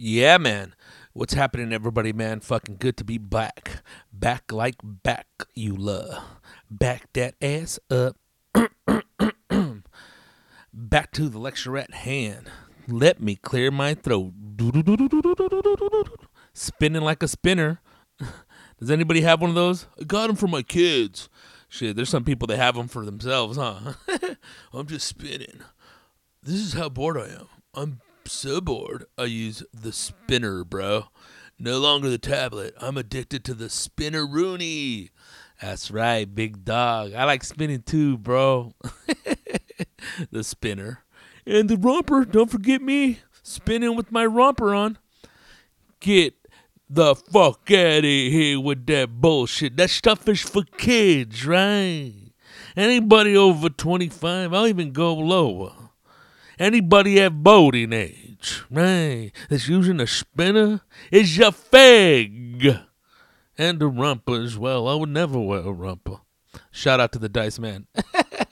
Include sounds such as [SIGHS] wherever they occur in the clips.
Yeah, man. What's happening, everybody, man? Fucking good to be back. Back like back, you love. Back that ass up. [CLEARS THROAT] back to the lecture at hand. Let me clear my throat. Spinning like a spinner. Does anybody have one of those? I got them for my kids. Shit, there's some people that have them for themselves, huh? [LAUGHS] I'm just spinning. This is how bored I am. I'm so bored. I use the spinner, bro. No longer the tablet. I'm addicted to the spinner Rooney. That's right, big dog. I like spinning too, bro. [LAUGHS] the spinner. And the romper, don't forget me. Spinning with my romper on. Get the fuck out of here with that bullshit. That stuff is for kids, right? Anybody over 25, I'll even go lower. Anybody at boating age, right, that's using a spinner is your fag. And a rumper as well. I would never wear a rumper. Shout out to the Dice Man.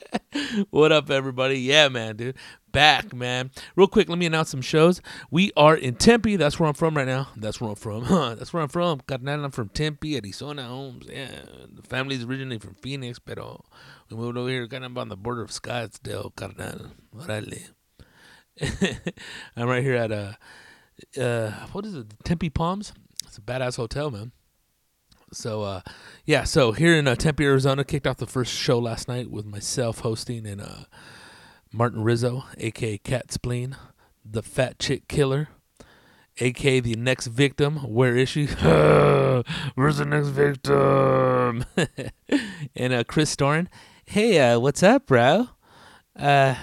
[LAUGHS] what up, everybody? Yeah, man, dude. Back, man. Real quick, let me announce some shows. We are in Tempe. That's where I'm from right now. That's where I'm from. Huh, [LAUGHS] That's where I'm from. Carnal, I'm from Tempe, Arizona, Homes. Yeah, the family's originally from Phoenix, pero we moved over here kind of on the border of Scottsdale, carnal. Orale. [LAUGHS] I'm right here at uh, uh, what is it? Tempe Palms. It's a badass hotel, man. So uh, yeah, so here in uh, Tempe, Arizona, kicked off the first show last night with myself hosting and uh, Martin Rizzo, aka Cat Spleen, the Fat Chick Killer, aka the next victim. Where is she? [LAUGHS] Where's the next victim? [LAUGHS] and uh, Chris Storin. Hey, uh, what's up, bro? Uh,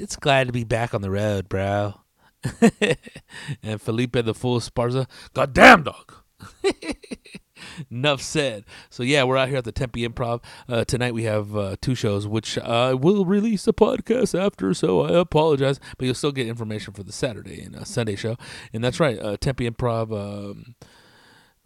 it's glad to be back on the road, bro. [LAUGHS] and Felipe the Fool Esparza. Goddamn dog. [LAUGHS] Enough said. So yeah, we're out here at the Tempe Improv uh, tonight. We have uh, two shows, which I will release a podcast after. So I apologize, but you'll still get information for the Saturday and uh, Sunday show. And that's right, uh, Tempe Improv. Um,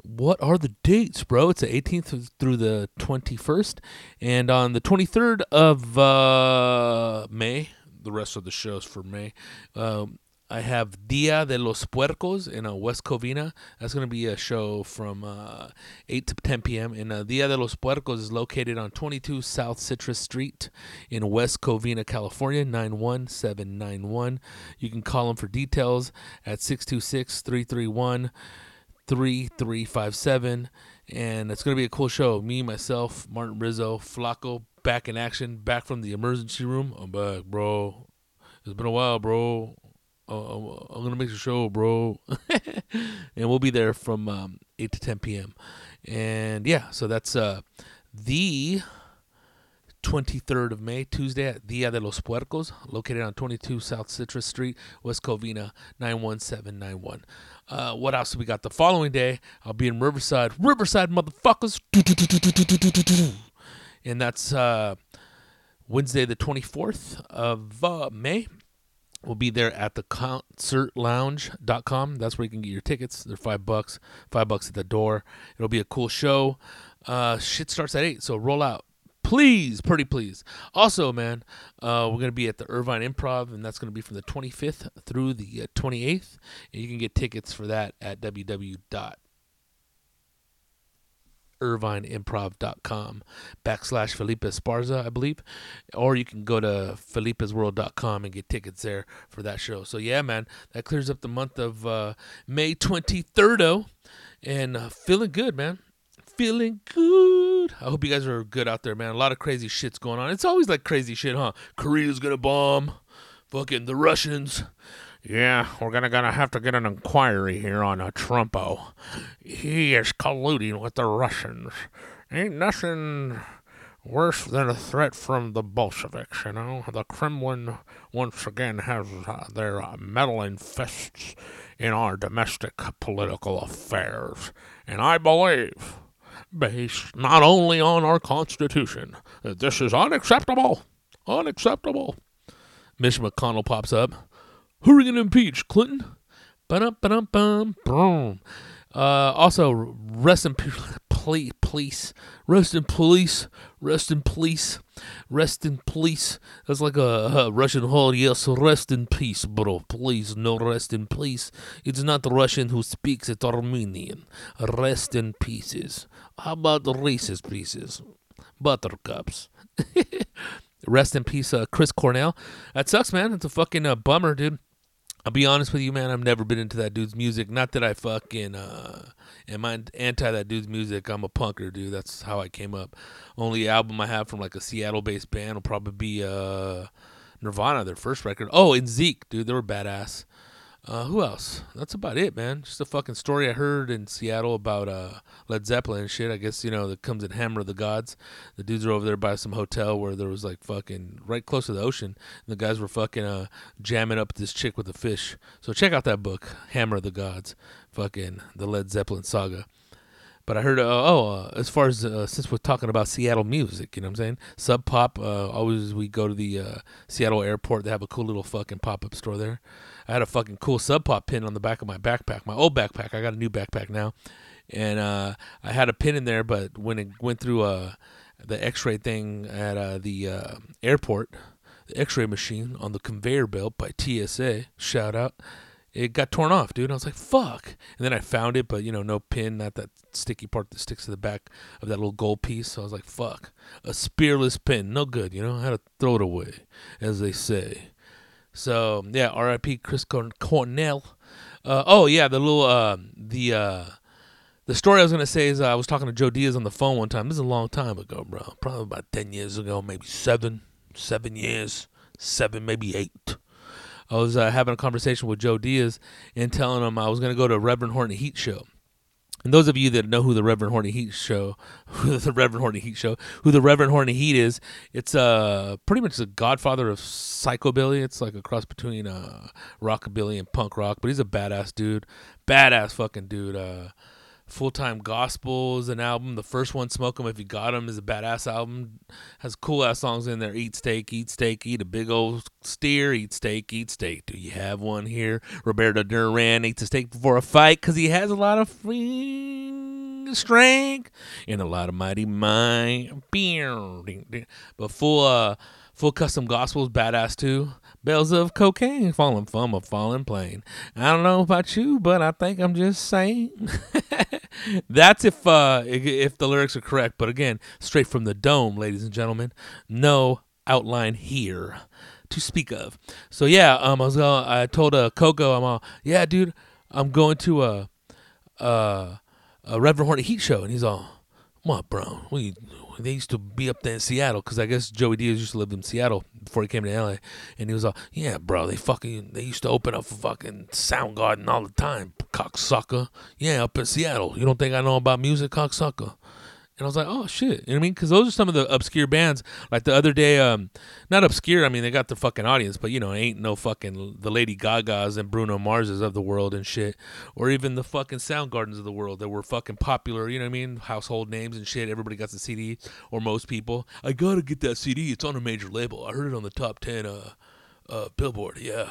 what are the dates, bro? It's the 18th through the 21st, and on the 23rd of uh, May, the rest of the shows for May. Um, I have Dia de los Puercos in uh, West Covina. That's going to be a show from uh, 8 to 10 p.m. And uh, Dia de los Puercos is located on 22 South Citrus Street in West Covina, California, 91791. You can call them for details at 626 331 3357. And it's going to be a cool show. Me, myself, Martin Rizzo, Flaco, back in action, back from the emergency room. I'm back, bro. It's been a while, bro. Uh, I'm gonna make a show, bro, [LAUGHS] and we'll be there from um, eight to ten p.m. And yeah, so that's uh, the 23rd of May, Tuesday at Dia de los Puercos, located on 22 South Citrus Street, West Covina, 91791. Uh, what else we got? The following day, I'll be in Riverside. Riverside, motherfuckers! And that's uh, Wednesday, the 24th of uh, May. We'll be there at the concertlounge.com. That's where you can get your tickets. They're five bucks, five bucks at the door. It'll be a cool show. Uh, shit starts at eight, so roll out. Please, pretty please. Also, man, uh, we're going to be at the Irvine Improv, and that's going to be from the 25th through the uh, 28th. And you can get tickets for that at www irvineimprov.com backslash Felipe Esparza, I believe. Or you can go to felipesworld.com and get tickets there for that show. So, yeah, man, that clears up the month of uh, May 23rd. And uh, feeling good, man. Feeling good. I hope you guys are good out there, man. A lot of crazy shit's going on. It's always like crazy shit, huh? Korea's gonna bomb. Fucking the Russians. Yeah, we're gonna gonna have to get an inquiry here on a Trumpo. He is colluding with the Russians. Ain't nothing worse than a threat from the Bolsheviks, you know? The Kremlin once again has uh, their uh, meddling fists in our domestic political affairs. And I believe, based not only on our Constitution, that this is unacceptable. Unacceptable. Mitch McConnell pops up. Who are we going to impeach? Clinton? Uh, also, rest in peace. [LAUGHS] police, rest in police, rest in police, rest in police. That's like a, a Russian hall. Yes, rest in peace, bro. Please, no rest in peace. It's not Russian who speaks; it's Armenian. Rest in pieces. How about racist pieces? Buttercups. [LAUGHS] rest in peace, uh, Chris Cornell. That sucks, man. It's a fucking uh, bummer, dude. I'll be honest with you, man. I've never been into that dude's music. Not that I fucking uh, am I anti that dude's music. I'm a punker, dude. That's how I came up. Only album I have from like a Seattle-based band will probably be uh, Nirvana, their first record. Oh, and Zeke, dude. They were badass. Uh, who else? That's about it, man. Just a fucking story I heard in Seattle about uh, Led Zeppelin and shit. I guess you know that comes in Hammer of the Gods. The dudes are over there by some hotel where there was like fucking right close to the ocean. And the guys were fucking uh, jamming up this chick with a fish. So check out that book, Hammer of the Gods. Fucking the Led Zeppelin saga. But I heard, uh, oh, uh, as far as uh, since we're talking about Seattle music, you know what I'm saying? Sub Pop, always we go to the Seattle airport. They have a cool little fucking pop up store there. I had a fucking cool Sub Pop pin on the back of my backpack, my old backpack. I got a new backpack now, and uh, I had a pin in there. But when it went through uh, the X-ray thing at uh, the uh, airport, the X-ray machine on the conveyor belt by TSA, shout out it got torn off, dude. I was like, fuck. And then I found it, but you know, no pin, not that sticky part that sticks to the back of that little gold piece. So I was like, fuck. A spearless pin, no good, you know. I had to throw it away, as they say. So yeah, R.I.P. Chris Cornell. Uh, oh yeah, the little uh, the uh, the story I was gonna say is uh, I was talking to Joe Diaz on the phone one time. This is a long time ago, bro. Probably about ten years ago, maybe seven, seven years, seven, maybe eight. I was uh, having a conversation with Joe Diaz and telling him I was to go to Reverend Horton Heat show. And those of you that know who the Reverend Horton [LAUGHS] Heat show, who the Reverend Horton Heat show, who the Reverend Horton Heat is, it's uh pretty much the godfather of psychobilly. It's like a cross between uh rockabilly and punk rock, but he's a badass dude, badass fucking dude. Uh, Full Time Gospel is an album. The first one, Smoke 'em If You Got 'em, is a badass album. Has cool ass songs in there. Eat steak, eat steak, eat a big old steer, eat steak, eat steak. Do you have one here? Roberto Duran eats a steak before a fight because he has a lot of strength and a lot of mighty mind. But full, uh, full custom gospel is badass too. Bells of cocaine falling from a falling plane. I don't know about you, but I think I'm just saying. [LAUGHS] That's if uh, if the lyrics are correct. But again, straight from the dome, ladies and gentlemen. No outline here to speak of. So yeah, um, I was going. I told uh, Coco, I'm all, yeah, dude, I'm going to a, a, a Reverend Horton Heat show, and he's all, what, bro? We they used to be up there in Seattle because I guess Joey Diaz used to live in Seattle before he came to LA, and he was like, "Yeah, bro, they fucking they used to open up for fucking Soundgarden all the time, cocksucker. Yeah, up in Seattle. You don't think I know about music, cocksucker? And I was like, oh shit, you know what I mean? Because those are some of the obscure bands. Like the other day, um, not obscure. I mean, they got the fucking audience, but you know, ain't no fucking the Lady Gagas and Bruno Marses of the world and shit, or even the fucking Soundgardens of the world that were fucking popular. You know what I mean? Household names and shit. Everybody got the CD, or most people. I gotta get that CD. It's on a major label. I heard it on the top ten, uh, uh, Billboard. Yeah,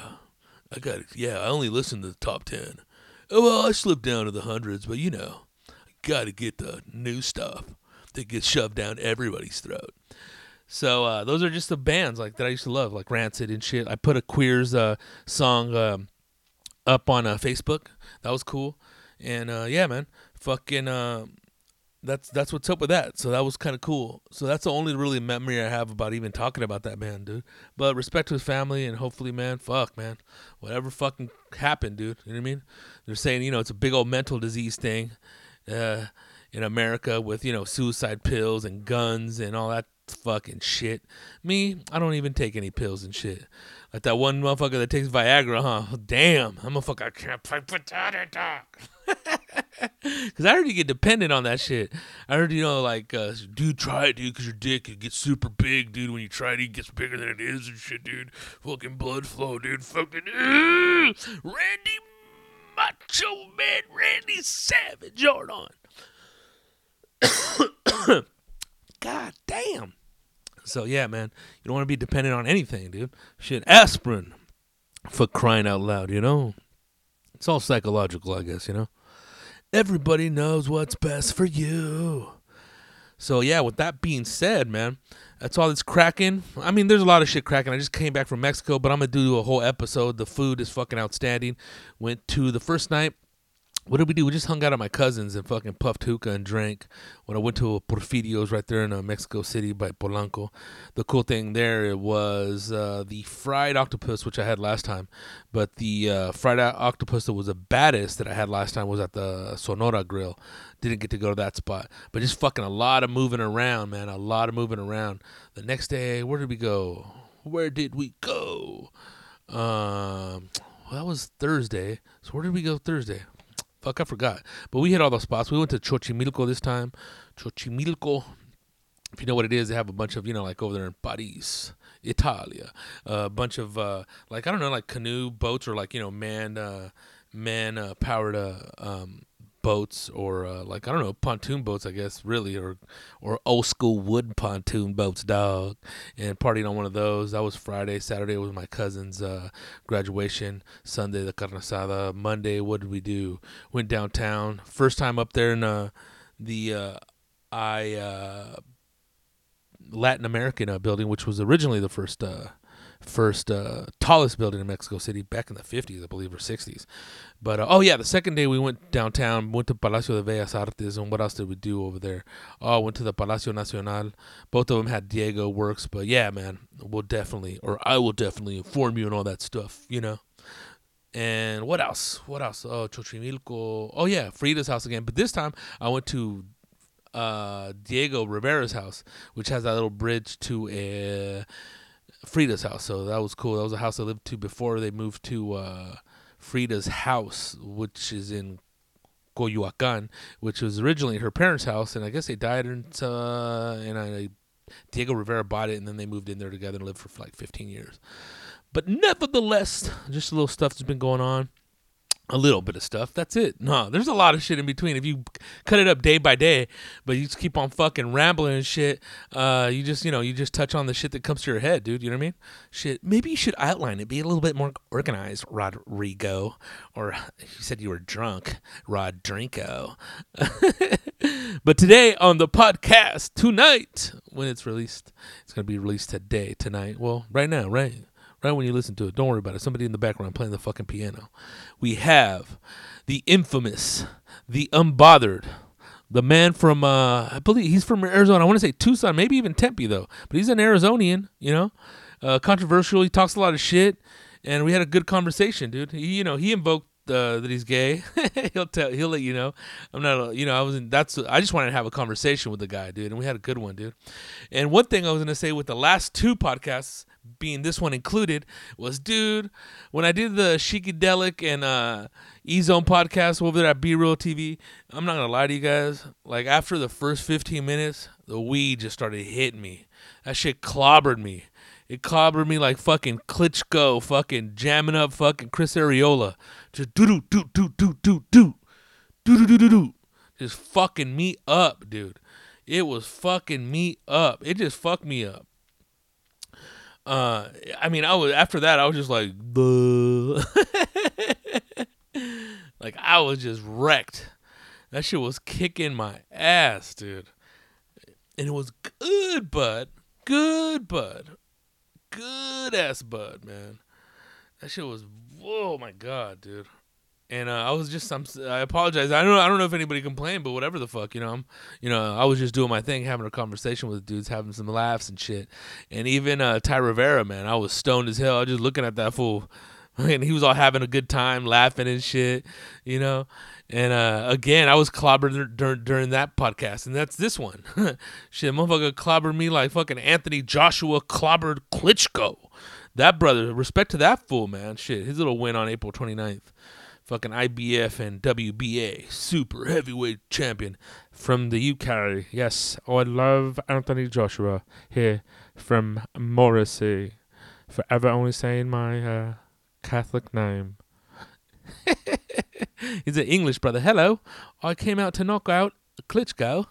I got it. Yeah, I only listen to the top ten. Oh, well, I slipped down to the hundreds, but you know got to get the new stuff that gets shoved down everybody's throat. So uh, those are just the bands like that I used to love, like Rancid and shit. I put a Queers uh, song um, up on uh, Facebook. That was cool, and uh, yeah, man, fucking. Uh, that's that's what's up with that. So that was kind of cool. So that's the only really memory I have about even talking about that man, dude. But respect to his family and hopefully, man, fuck, man, whatever fucking happened, dude. You know what I mean? They're saying you know it's a big old mental disease thing, uh, in America with you know suicide pills and guns and all that fucking shit. Me, I don't even take any pills and shit. Like that one motherfucker that takes Viagra, huh? Damn, I'm a fucker. I can't play potato talk. Cause I you get dependent on that shit. I you know like, uh, dude, try it, dude, cause your dick it gets super big, dude. When you try it, it gets bigger than it is and shit, dude. Fucking blood flow, dude. Fucking uh, Randy Macho Man Randy Savage Jordan. [COUGHS] God damn. So yeah, man, you don't want to be dependent on anything, dude. Shit, aspirin for crying out loud, you know. It's all psychological, I guess, you know. Everybody knows what's best for you. So yeah, with that being said, man, that's all that's cracking. I mean, there's a lot of shit cracking. I just came back from Mexico, but I'm gonna do a whole episode. The food is fucking outstanding. Went to the first night what did we do? We just hung out at my cousin's and fucking puffed hookah and drank. When I went to Porfirio's right there in uh, Mexico City by Polanco, the cool thing there was uh, the fried octopus, which I had last time. But the uh, fried octopus that was the baddest that I had last time was at the Sonora Grill. Didn't get to go to that spot, but just fucking a lot of moving around, man. A lot of moving around. The next day, where did we go? Where did we go? Um, well, that was Thursday. So where did we go Thursday? Fuck, I forgot. But we hit all those spots. We went to Xochimilco this time. Xochimilco. If you know what it is, they have a bunch of, you know, like over there in Paris, Italia. A bunch of, uh, like, I don't know, like canoe boats or like, you know, man, uh, man uh, powered uh, um, boats or uh, like I don't know pontoon boats I guess really or or old school wood pontoon boats dog and partying on one of those. That was Friday. Saturday was my cousin's uh, graduation. Sunday the carne asada. Monday what did we do? Went downtown. First time up there in uh, the uh, I uh, Latin American uh, building which was originally the first first uh, tallest building in Mexico City back in the 50s, I believe, or 60s. But uh, oh yeah, the second day we went downtown, went to Palacio de Bellas Artes, and what else did we do over there? Oh, went to the Palacio Nacional. Both of them had Diego works, but yeah, man, we'll definitely, or I will definitely inform you and all that stuff, you know. And what else? What else? Oh, Xochimilco. Oh yeah, Frida's house again. But this time I went to uh, Diego Rivera's house, which has that little bridge to a Frida's house. So that was cool. That was a house I lived to before they moved to uh, Frida's house, which is in Coyoacan, which was originally her parents' house, and I guess they died in, uh, and I, Diego Rivera bought it, and then they moved in there together and lived for like 15 years. But nevertheless, just a little stuff that's been going on a little bit of stuff. That's it. No, there's a lot of shit in between. If you cut it up day by day, but you just keep on fucking rambling and shit, uh, you just you know you just touch on the shit that comes to your head, dude. You know what I mean? Shit. Maybe you should outline it. Be a little bit more organized, Rodrigo. Or you said you were drunk, Rodrigo. [LAUGHS] but today on the podcast tonight, when it's released, it's gonna be released today, tonight. Well, right now, right right when you listen to it. Don't worry about it. Somebody in the background playing the fucking piano. We have the infamous, the unbothered, the man from uh, I believe he's from Arizona. I want to say Tucson, maybe even Tempe though, but he's an Arizonian. You know, uh, controversial. He talks a lot of shit, and we had a good conversation, dude. He, you know, he invoked uh, that he's gay. [LAUGHS] he'll tell. He'll let you know. I'm not. A, you know, I wasn't. That's. I just wanted to have a conversation with the guy, dude, and we had a good one, dude. And one thing I was gonna say with the last two podcasts, being this one included, was dude, when I did the Chicadelic and uh, E Zone podcast over there at B Real TV, I'm not going to lie to you guys. Like, after the first 15 minutes, the weed just started hitting me. That shit clobbered me. It clobbered me like fucking Klitschko, fucking jamming up fucking Chris Arreola. Just doo doo doo doo doo doo doo. Doo doo doo doo doo. Just fucking me up, dude. It was fucking me up. It just fucked me up uh, I mean, I was after that, I was just like, [LAUGHS] like I was just wrecked. That shit was kicking my ass, dude. And it was good, bud. Good, bud. Good ass bud, man. That shit was, oh my god, dude and uh, I was just I'm, I apologize. I don't I don't know if anybody complained, but whatever the fuck, you know. I'm you know I was just doing my thing, having a conversation with dudes, having some laughs and shit. And even uh, Ty Rivera, man, I was stoned as hell. I was just looking at that fool, [LAUGHS] and he was all having a good time, laughing and shit, you know. And uh, again, I was clobbered during, during that podcast, and that's this one. [LAUGHS] shit, motherfucker clobbered me like fucking Anthony Joshua clobbered Klitschko. That brother, respect to that fool, man. Shit, his little win on April 29th fucking IBF and WBA super heavyweight champion from the UK. Yes, I love Anthony Joshua here from Morrissey. Forever only saying my uh, Catholic name. [LAUGHS] He's an English brother. Hello, I came out to knock out Klitschko.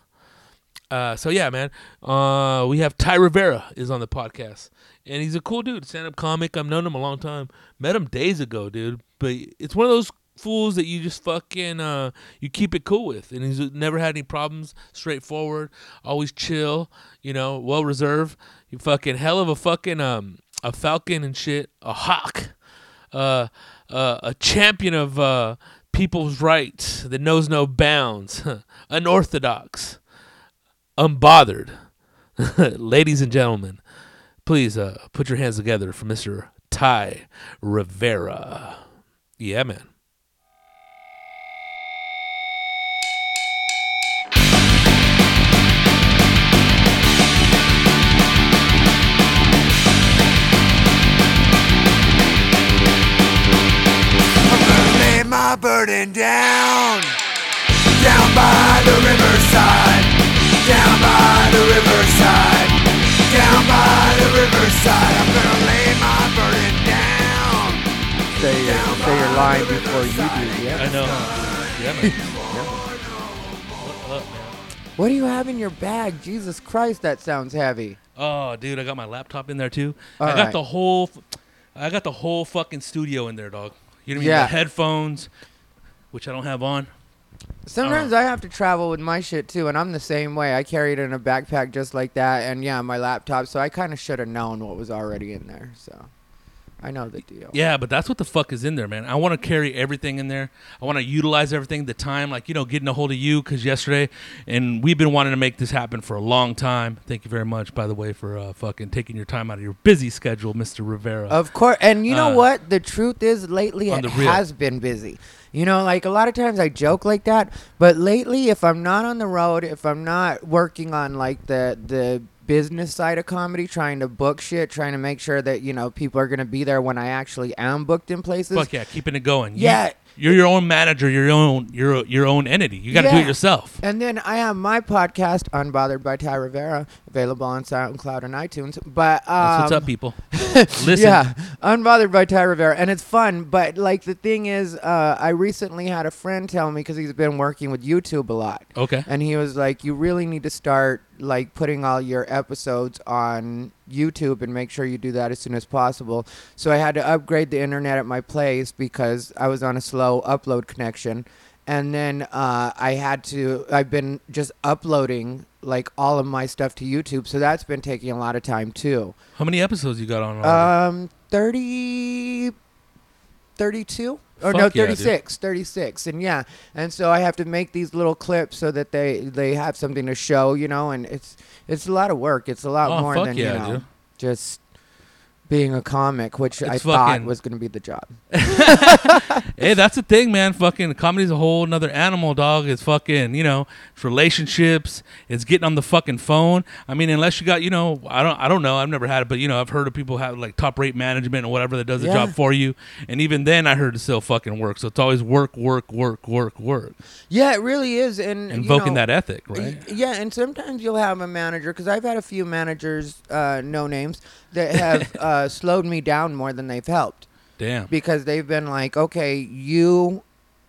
Uh, so yeah, man. Uh, we have Ty Rivera is on the podcast, and he's a cool dude, stand up comic. I've known him a long time. Met him days ago, dude. But it's one of those fools that you just fucking uh you keep it cool with. And he's never had any problems. Straightforward. Always chill you know well reserved. You fucking hell of a fucking um a falcon and shit. A hawk. Uh uh a champion of uh people's rights that knows no bounds. [LAUGHS] Unorthodox. Unbothered. [LAUGHS] Ladies and gentlemen please uh put your hands together for mr ty rivera. Yeah man lay my burden down, down by the riverside, down by the riverside, down by the riverside. I'm gonna lay my burden down. Say, Down say your line before you do. Yeah. I know. Yeah, man. [LAUGHS] What up, man? What do you have in your bag? Jesus Christ, that sounds heavy. Oh, dude, I got my laptop in there too. All I got right. the whole, I got the whole fucking studio in there, dog. You know what I mean? Yeah. The headphones, which I don't have on. Sometimes uh, I have to travel with my shit too, and I'm the same way. I carry it in a backpack just like that, and yeah, my laptop. So I kind of should have known what was already in there. So I know the deal. Yeah, but that's what the fuck is in there, man. I want to carry everything in there. I want to utilize everything. The time, like you know, getting a hold of you because yesterday, and we've been wanting to make this happen for a long time. Thank you very much, by the way, for uh, fucking taking your time out of your busy schedule, Mister Rivera. Of course, and you know Uh, what? The truth is, lately it has been busy. You know, like a lot of times I joke like that, but lately, if I'm not on the road, if I'm not working on like the the business side of comedy, trying to book shit, trying to make sure that you know people are gonna be there when I actually am booked in places. Fuck yeah, keeping it going. Yeah. You're your own manager. Your own. You're your own entity. You got to do it yourself. And then I have my podcast, Unbothered by Ty Rivera, available on SoundCloud and iTunes. But um, That's what's up, people. [LAUGHS] Listen. Yeah, Unbothered by Ty Rivera, and it's fun. But like the thing is, uh, I recently had a friend tell me because he's been working with YouTube a lot, Okay. and he was like, "You really need to start like putting all your episodes on YouTube and make sure you do that as soon as possible." So I had to upgrade the internet at my place because I was on a slow upload connection. And then uh, I had to. I've been just uploading like all of my stuff to YouTube, so that's been taking a lot of time too. How many episodes you got on? Um, 30, 32? Or Fuck no, yeah, dude. 36, 36. And yeah, and so I have to make these little clips so that they they have something to show, you know, and it's it's a lot of work. It's a lot Oh, more than, yeah, you know, just being a comic, which I thought fucking- was going to be the job. [LAUGHS] hey, that's the thing, man. Fucking comedy's a whole another animal, dog. It's fucking, you know, it's relationships. It's getting on the fucking phone. I mean, unless you got, you know, I don't, I don't know. I've never had it, but you know, I've heard of people have like top rate management or whatever that does the Yeah. job for you. And even then, I heard it still fucking work. So it's always work, work, work, work, work. Yeah, it really is. And you Invoking know, that ethic, right? Y- Yeah, and sometimes you'll have a manager because I've had a few managers, uh, no names, that have [LAUGHS] uh, slowed me down more than they've helped. Damn. because they've been like, okay, you,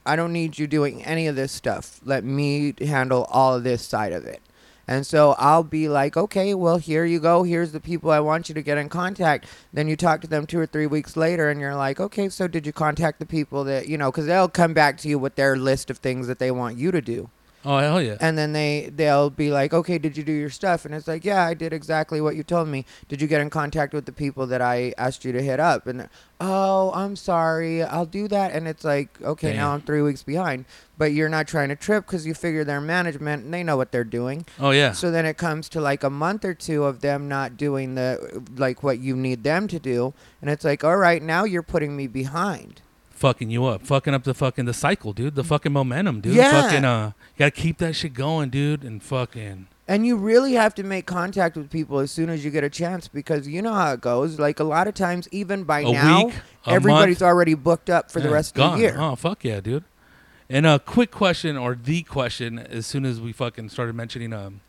I don't need you doing any of this stuff. Let me handle all of this side of it. And so I'll be like, okay, well, here you go. Here's the people I want you to get in contact. Then you talk to them two or three weeks later, and you're like, okay, so did you contact the people that, you know, because they'll come back to you with their list of things that they want you to do Oh hell yeah. and then they they'll be like okay did you do your stuff? And it's like yeah i did exactly what you told me. Did you get in contact with the people that i asked you to hit up? And oh i'm sorry. I'll do that. And it's like okay now i'm three weeks behind but you're not trying to trip because you figure they're management and they know what they're doing. Oh yeah. so then it comes to like a month or two of them not doing the like what you need them to do. And it's like all right now you're putting me behind fucking you up, fucking up the fucking the cycle, dude. The fucking momentum, dude. Yeah. Fucking uh, you gotta keep that shit going, dude, and fucking. And you really have to make contact with people as soon as you get a chance because you know how it goes. Like a lot of times, even by A now, week, everybody's month. already booked up for the Yeah, rest of the year. Oh fuck yeah, dude. And a quick question or the question as soon as we fucking started mentioning um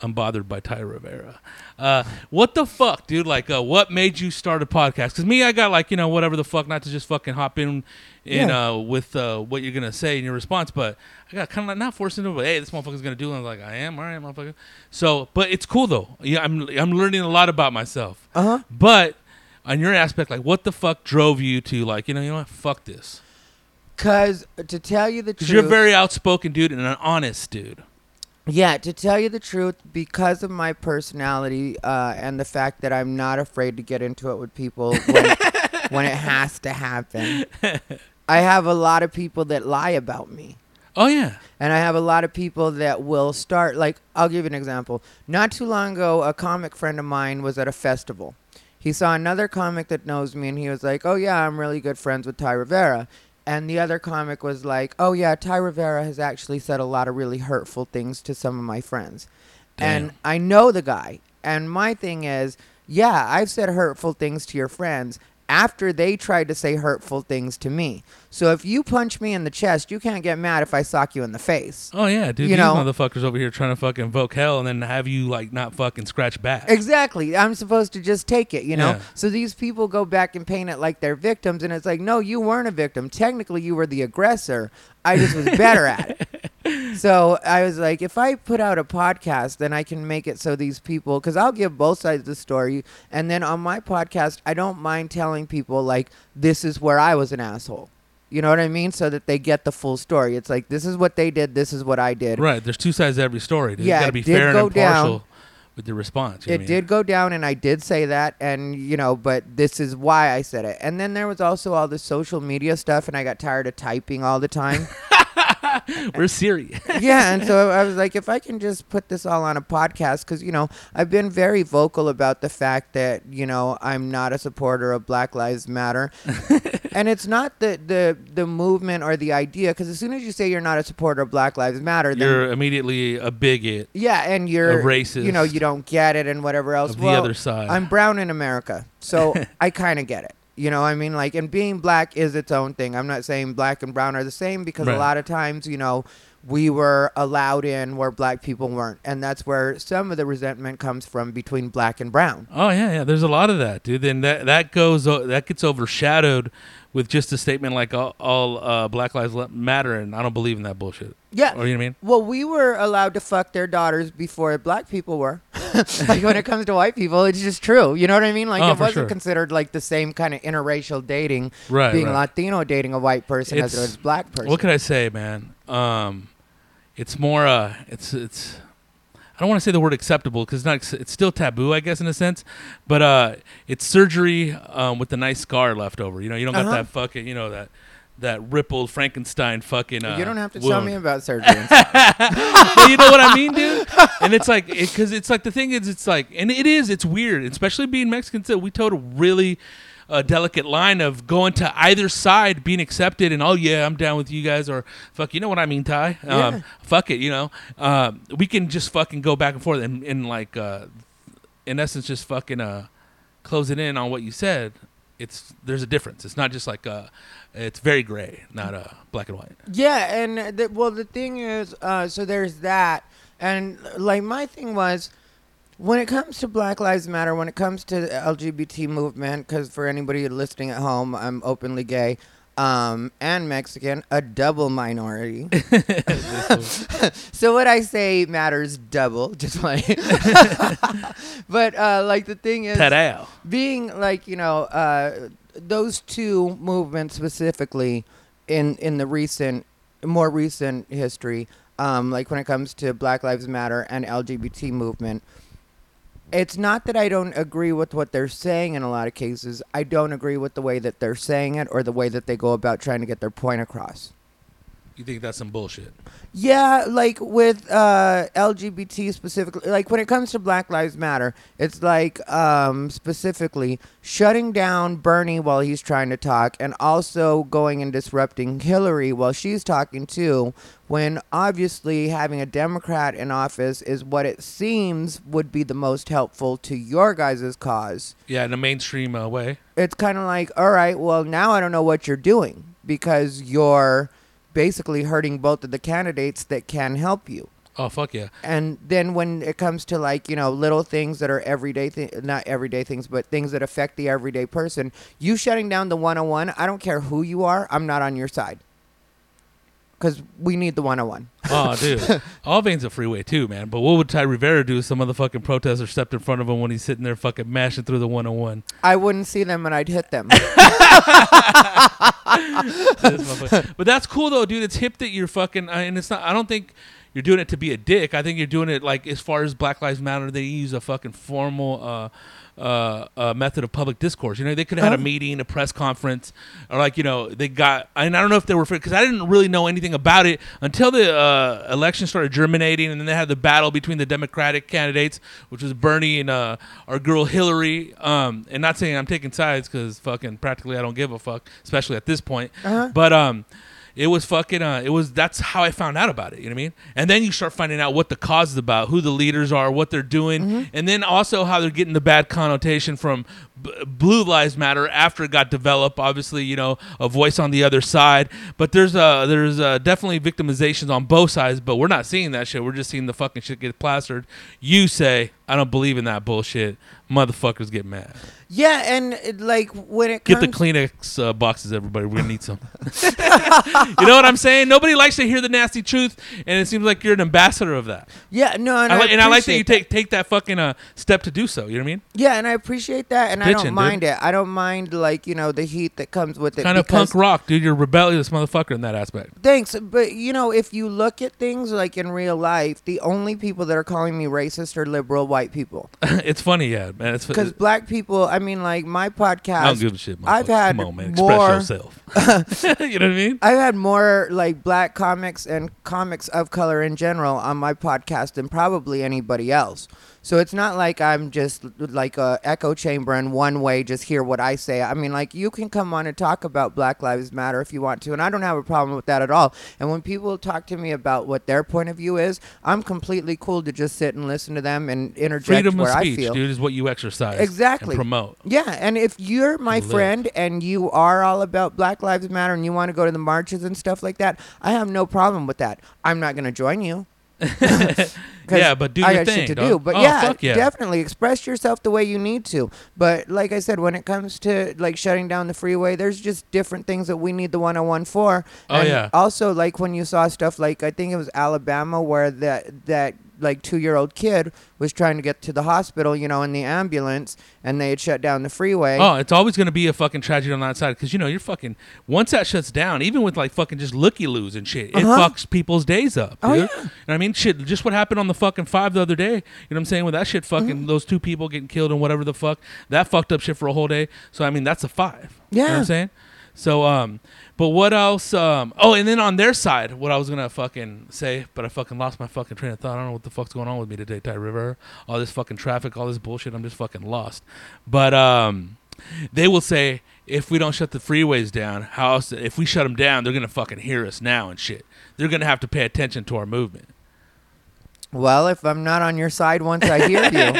Unbothered by Ty Rivera. Uh, what the fuck, dude? Like, uh, what made you start a podcast? Because me, I got like, you know, whatever the fuck, not to just fucking hop in, in Yeah. uh, with uh, what you're gonna say in your response, but I got kind of like not forced into it. But hey, this motherfucker's gonna do, it. And I was like, I am, all right, motherfucker. So, but it's cool though. Yeah, I'm I'm learning a lot about myself. Uh huh. But on your aspect, like, what the fuck drove you to like, you know, you know what, fuck this. Cause to tell you the truth, you're a very outspoken dude and an honest dude. Yeah, to tell you the truth, because of my personality uh, and the fact that I'm not afraid to get into it with people when, [LAUGHS] when it has to happen, I have a lot of people that lie about me. Oh yeah. And I have a lot of people that will start, like, I'll give you an example. Not too long ago, a comic friend of mine was at a festival. He saw another comic that knows me, and he was like, Oh, yeah, I'm really good friends with Ty Rivera. And the other comic was like, Oh, yeah, Ty Rivera has actually said a lot of really hurtful things to some of my friends. And I know the guy. And my thing is, yeah, I've said hurtful things to your friends after they tried to say hurtful things to me. So if you punch me in the chest, you can't get mad if I sock you in the face. Oh yeah, dude. You these know- motherfuckers over here trying to fucking invoke hell and then have you like not fucking scratch back. Exactly. I'm supposed to just take it, you know? Yeah. So these people go back and paint it like they're victims, and it's like, no, you weren't a victim. Technically, you were the aggressor. I just was better at it. [LAUGHS] So I was like, if I put out a podcast, then I can make it so these people, because I'll give both sides of the story. And then on my podcast, I don't mind telling people, like, this is where I was an asshole. You know what I mean? So that they get the full story. It's like, this is what they did, this is what I did. Right. There's two sides to every story. Dude. Yeah, you gotta be fair and go down. impartial with your response. it mean? did go down and i did say that and you know but this is why i said it and then there was also all the social media stuff and i got tired of typing all the time [LAUGHS] [LAUGHS] We're Siri. yeah and so i was like if i can just put this all on a podcast because you know i've been very vocal about the fact that you know i'm not a supporter of black lives matter [LAUGHS] and it's not the the the movement or the idea because as soon as you say you're not a supporter of black lives matter then You're immediately a bigot yeah and you're a racist. you know you don't get it and whatever else of the other side. I'm brown in America, so [LAUGHS] I kind of get it. You know, what I mean, like, and being black is its own thing. I'm not saying black and brown are the same because Right. a lot of times, you know, we were allowed in where black people weren't, and that's where some of the resentment comes from between black and brown. Oh yeah, yeah. There's a lot of that, dude. Then that that goes that gets overshadowed with just a statement like all, all uh, Black Lives Matter, and I don't believe in that bullshit. Yeah. Or you know what I mean? Well, we were allowed to fuck their daughters before black people were. [LAUGHS] like when it comes to white people, it's just true. You know what I mean? Like Oh, it wasn't sure. considered like the same kind of interracial dating, Right. being right. Latino dating a white person as it was black person. What can I say, man? Um, it's more. Uh, it's it's. I don't want to say the word acceptable because it's not. It's still taboo, I guess, in a sense. But uh, it's surgery um, with a nice scar left over. You know, you don't got Uh-huh. that fucking. You know that that rippled Frankenstein fucking. Uh, you don't have to tell me about surgery. but [LAUGHS] you know what I mean, dude? And it's like, because it's like the thing is, it's like, and it is, it's weird, especially being Mexican. So We told a really uh, delicate line of going to either side, being accepted, and oh yeah, I'm down with you guys, or fuck, you know what I mean, Ty? Um, Yeah. Fuck it, you know. Um, we can just fucking go back and forth, and, and like, uh, in essence, just fucking uh, close it in on what you said. It's there's a difference. It's not just like uh, it's very gray, not uh, black and white. Yeah, and the, well, the thing is, uh, so there's that, and like my thing was, when it comes to Black Lives Matter, when it comes to the LGBT movement, because for anybody listening at home, I'm openly gay, um, and Mexican, a double minority. [LAUGHS] so what I say matters double, [LAUGHS] just like. [LAUGHS] but uh, like the thing is, Ta-da. being like you know uh, those two movements specifically in in the recent more recent history um, like when it comes to black lives matter and lgbt movement it's not that i don't agree with what they're saying in a lot of cases. I don't agree with the way that they're saying it or the way that they go about trying to get their point across You think that's some bullshit? yeah, like with uh, LGBT specifically, like when it comes to Black Lives Matter, it's like um, specifically shutting down Bernie while he's trying to talk, and also going and disrupting Hillary while she's talking too. When obviously having a Democrat in office is what it seems would be the most helpful to your guys' cause Yeah, in a mainstream uh, way. it's kind of like, all right, well, now I don't know what you're doing because you're basically hurting both of the candidates that can help you. Oh fuck yeah! And then when it comes to like, you know, little things that are everyday thi- not everyday things, but things that affect the everyday person, you shutting down the 101, I don't care who you are, I'm not on your side. Cuz we need the 101. Oh [LAUGHS] dude, all veins a freeway too, man. But what would Ty Rivera do if some motherfucking protester stepped in front of him when he's sitting there fucking mashing through the 101? I wouldn't see them and I'd hit them. [LAUGHS] But that's cool though, dude. It's hip that you're fucking, uh, and it's not. I don't think you're doing it to be a dick. I think you're doing it like as far as Black Lives Matter, they use a fucking formal. uh uh, uh, method of public discourse. You know, they could have had a Uh-huh. meeting, a press conference, or like you know, they got. And I don't know if they were because I didn't really know anything about it until the uh, election started germinating, and then they had the battle between the Democratic candidates, which was Bernie and uh, our girl Hillary. Um, and not saying I'm taking sides because fucking practically I don't give a fuck, especially at this point. Uh-huh. But um, it was fucking. Uh, it was that's how I found out about it. You know what I mean? And then you start finding out what the cause is about, who the leaders are, what they're doing, Mm-hmm. and then also how they're getting the bad connotation from B- Blue Lives Matter after it got developed. Obviously, you know, a voice on the other side. But there's uh there's uh, definitely victimizations on both sides. But we're not seeing that shit. We're just seeing the fucking shit get plastered. You say I don't believe in that bullshit. Motherfuckers get mad. Yeah, and it, like when it Get comes the Kleenex uh, boxes, everybody. We're gonna need some. [LAUGHS] you know what I'm saying? Nobody likes to hear the nasty truth, and it seems like you're an ambassador of that. Yeah, no, and I I, li- and I like that you take take that fucking uh, step to do so. You know what I mean? Yeah, and I appreciate that, and I Bitchin', don't dude. mind it. I don't mind like you know the heat that comes with it. Kind of because- punk rock, dude. You're a rebellious motherfucker in that aspect. Thanks, but you know if you look at things like in real life, the only people that are calling me racist or liberal white people. [LAUGHS] it's funny, yeah, man. It's Because black people, I mean, like my podcast, I don't give a shit. I've had come on, man. more- Express yourself. [LAUGHS] you know what I mean? I've had more like black comics and comics of color in general on my podcast than probably anybody else. So it's not like I'm just like a echo chamber and one way just hear what I say. I mean, like you can come on and talk about Black Lives Matter if you want to, and I don't have a problem with that at all. And when people talk to me about what their point of view is, I'm completely cool to just sit and listen to them and interject Freedom of where I speech, feel. dude, is what you exercise. Exactly. And promote. Yeah, and if you're my friend and you are all about Black Lives Matter and you want to go to the marches and stuff like that, I have no problem with that. I'm not going to join you. [LAUGHS] Yeah, but do I your got thing, shit to dog. do. But Oh, yeah, yeah. definitely express yourself the way you need to. But like I said, when it comes to like shutting down the freeway, there's just different things that we need the 101 for. Oh, and yeah. Also, like when you saw stuff like I think it was Alabama where that that like two year old kid was trying to get to the hospital, you know, in the ambulance, and they had shut down the freeway. Oh, it's always going to be a fucking tragedy on that side because you know you're fucking once that shuts down, even with like fucking just looky loos and shit, it Uh-huh. fucks people's days up. Oh, dude. yeah. And I mean, shit, just what happened on the fucking five the other day. You know what I'm saying? With that shit, fucking Mm-hmm. those two people getting killed and whatever the fuck, that fucked up shit for a whole day. So I mean, that's a five. You know what Yeah. I'm saying? So um, but what else? Um, oh, and then on their side, what I was gonna fucking say, but I fucking lost my fucking train of thought. I don't know what the fuck's going on with me today, Ty River. All this fucking traffic, all this bullshit. I'm just fucking lost. But um, they will say if we don't shut the freeways down, how else? If we shut them down, they're gonna fucking hear us now and shit. They're gonna have to pay attention to our movement. Well, if I'm not on your side once I hear you,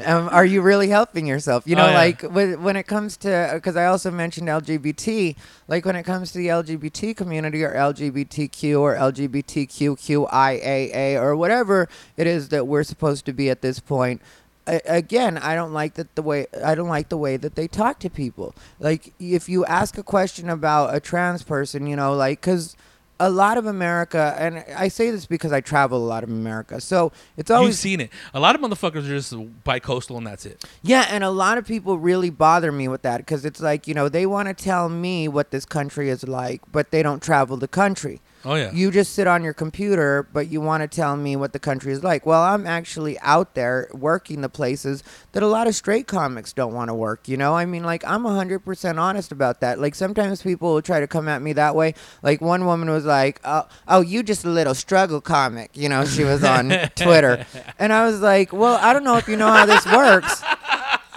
[LAUGHS] um, are you really helping yourself? You know, Oh, yeah. like when, when it comes to, because I also mentioned LGBT, like when it comes to the LGBT community or LGBTQ or LGBTQQIAA or whatever it is that we're supposed to be at this point. Again, I don't like that the way I don't like the way that they talk to people. Like, if you ask a question about a trans person, you know, like, because a lot of America, and I say this because I travel a lot of America, so it's You've always seen it. A lot of motherfuckers are just bi-coastal and that's it. yeah, and a lot of people really bother me with that because it's like you know they want to tell me what this country is like, but they don't travel the country. Oh yeah. You just sit on your computer, but you want to tell me what the country is like. Well, I'm actually out there working the places that a lot of straight comics don't want to work. You know, I mean, like I'm 100% honest about that. Like sometimes people will try to come at me that way. Like one woman was like, "Oh, oh you just a little struggle comic." You know, she was on [LAUGHS] Twitter, and I was like, "Well, I don't know if you know how this works." [LAUGHS]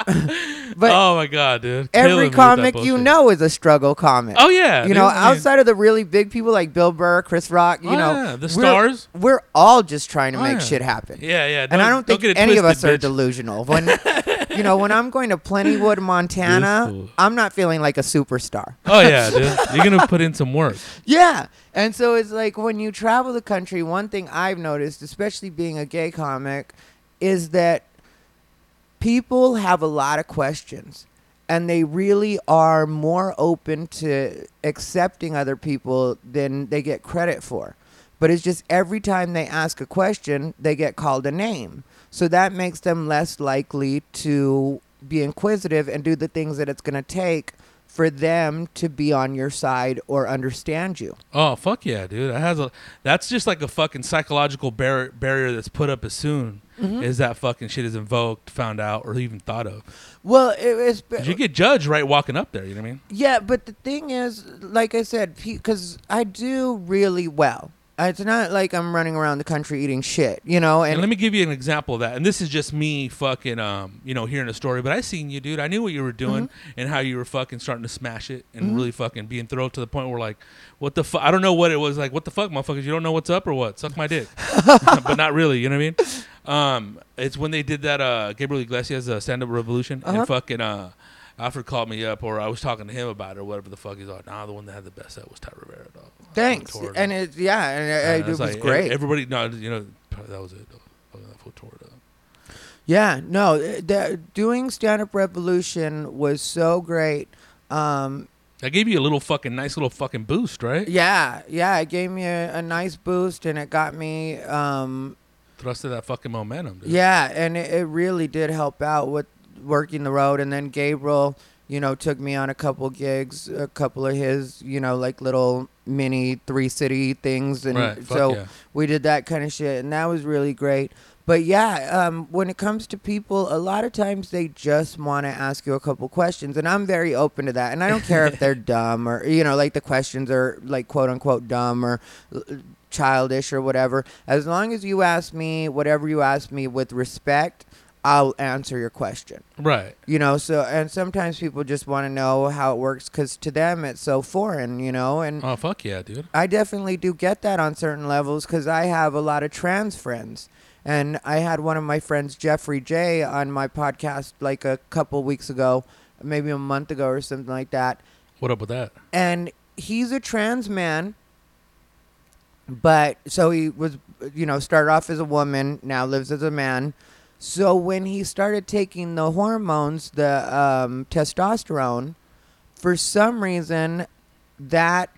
[LAUGHS] but oh my god, dude. Killing me every with that comic you bullshit. know is a struggle comic. Oh yeah. You know, dude. I mean- outside of the really big people like Bill Burr, Chris Rock, you Oh, know, yeah, the we're- stars. We're, all just trying to Oh, make yeah. shit happen. Yeah, yeah. and I don't think get it any of us twisted, are bitch. delusional. When [LAUGHS] you know, when I'm going to Plentywood, Montana. I'm not feeling like a superstar. Oh yeah, dude. You're gonna put in some work. [LAUGHS] Yeah. And so it's like when you travel the country, one thing I've noticed, especially being a gay comic, is that people have a lot of questions and they really are more open to accepting other people than they get credit for. But it's just every time they ask a question, they get called a name. So that makes them less likely to be inquisitive and do the things that it's going to take for them to be on your side or understand you. Oh fuck yeah, dude! That has a. That's just like a fucking psychological bar- barrier that's put up as soon Mm-hmm. as that fucking shit is invoked, found out, or even thought of. Well, it 'Cause you get judged right walking up there. You know what I mean? Yeah, but the thing is, like I said, because I do really well. Uh, It's not like I'm running around the country eating shit, you know. And, And, let me give you an example of that. And this is just me fucking, um, you know, hearing a story. But I seen you, dude. I knew what you were doing Mm-hmm. and how you were fucking starting to smash it and really fucking being thrilled to the point where like, what the fuck? I don't know what it was like. What the fuck, motherfuckers? You don't know what's up or what? Suck my dick. [LAUGHS] but not really. You know what I mean? Um, it's when they did that. Uh, Gabriel Iglesias uh, stand up revolution Uh-huh. and fucking. Uh, Alfred called me up, or I was talking to him about it, or whatever the fuck. He's like, "Nah, the one that had the best set was Ty Rivera, dog." thanks. And it, yeah, and it, And it was like, great. Everybody, no, you know, that was it. Dog. That fool tore it up. yeah, no, the, doing stand up revolution was so great. Um, That gave you a little fucking nice little fucking boost, right? yeah, yeah, it gave me a, a nice boost, and it got me. Um, Thrusted that fucking momentum, dude. Yeah, and it, it really did help out with working the road. And then Gabriel, you know, took me on a couple gigs, a couple of his, you know, like little mini three city things, and Right, so yeah. we did that kind of shit, and that was really great. But yeah, um, when it comes to people, a lot of times they just want to ask you a couple questions, and I'm very open to that. And I don't care if they're [LAUGHS] dumb or you know, like the questions are like quote unquote dumb or uh, childish or whatever. As long as you ask me whatever you ask me with respect, I'll answer your question. Right. You know, so and sometimes people just want to know how it works because to them it's so foreign. You know, and Oh fuck yeah, dude. I definitely do get that on certain levels because I have a lot of trans friends. And I had one of my friends, Jeffrey J, on my podcast like a couple weeks ago, maybe a month ago or something like that. What up with that? And he's a trans man, but so he was, you know, started off as a woman, now lives as a man. So when he started taking the hormones, the um, testosterone, for some reason, that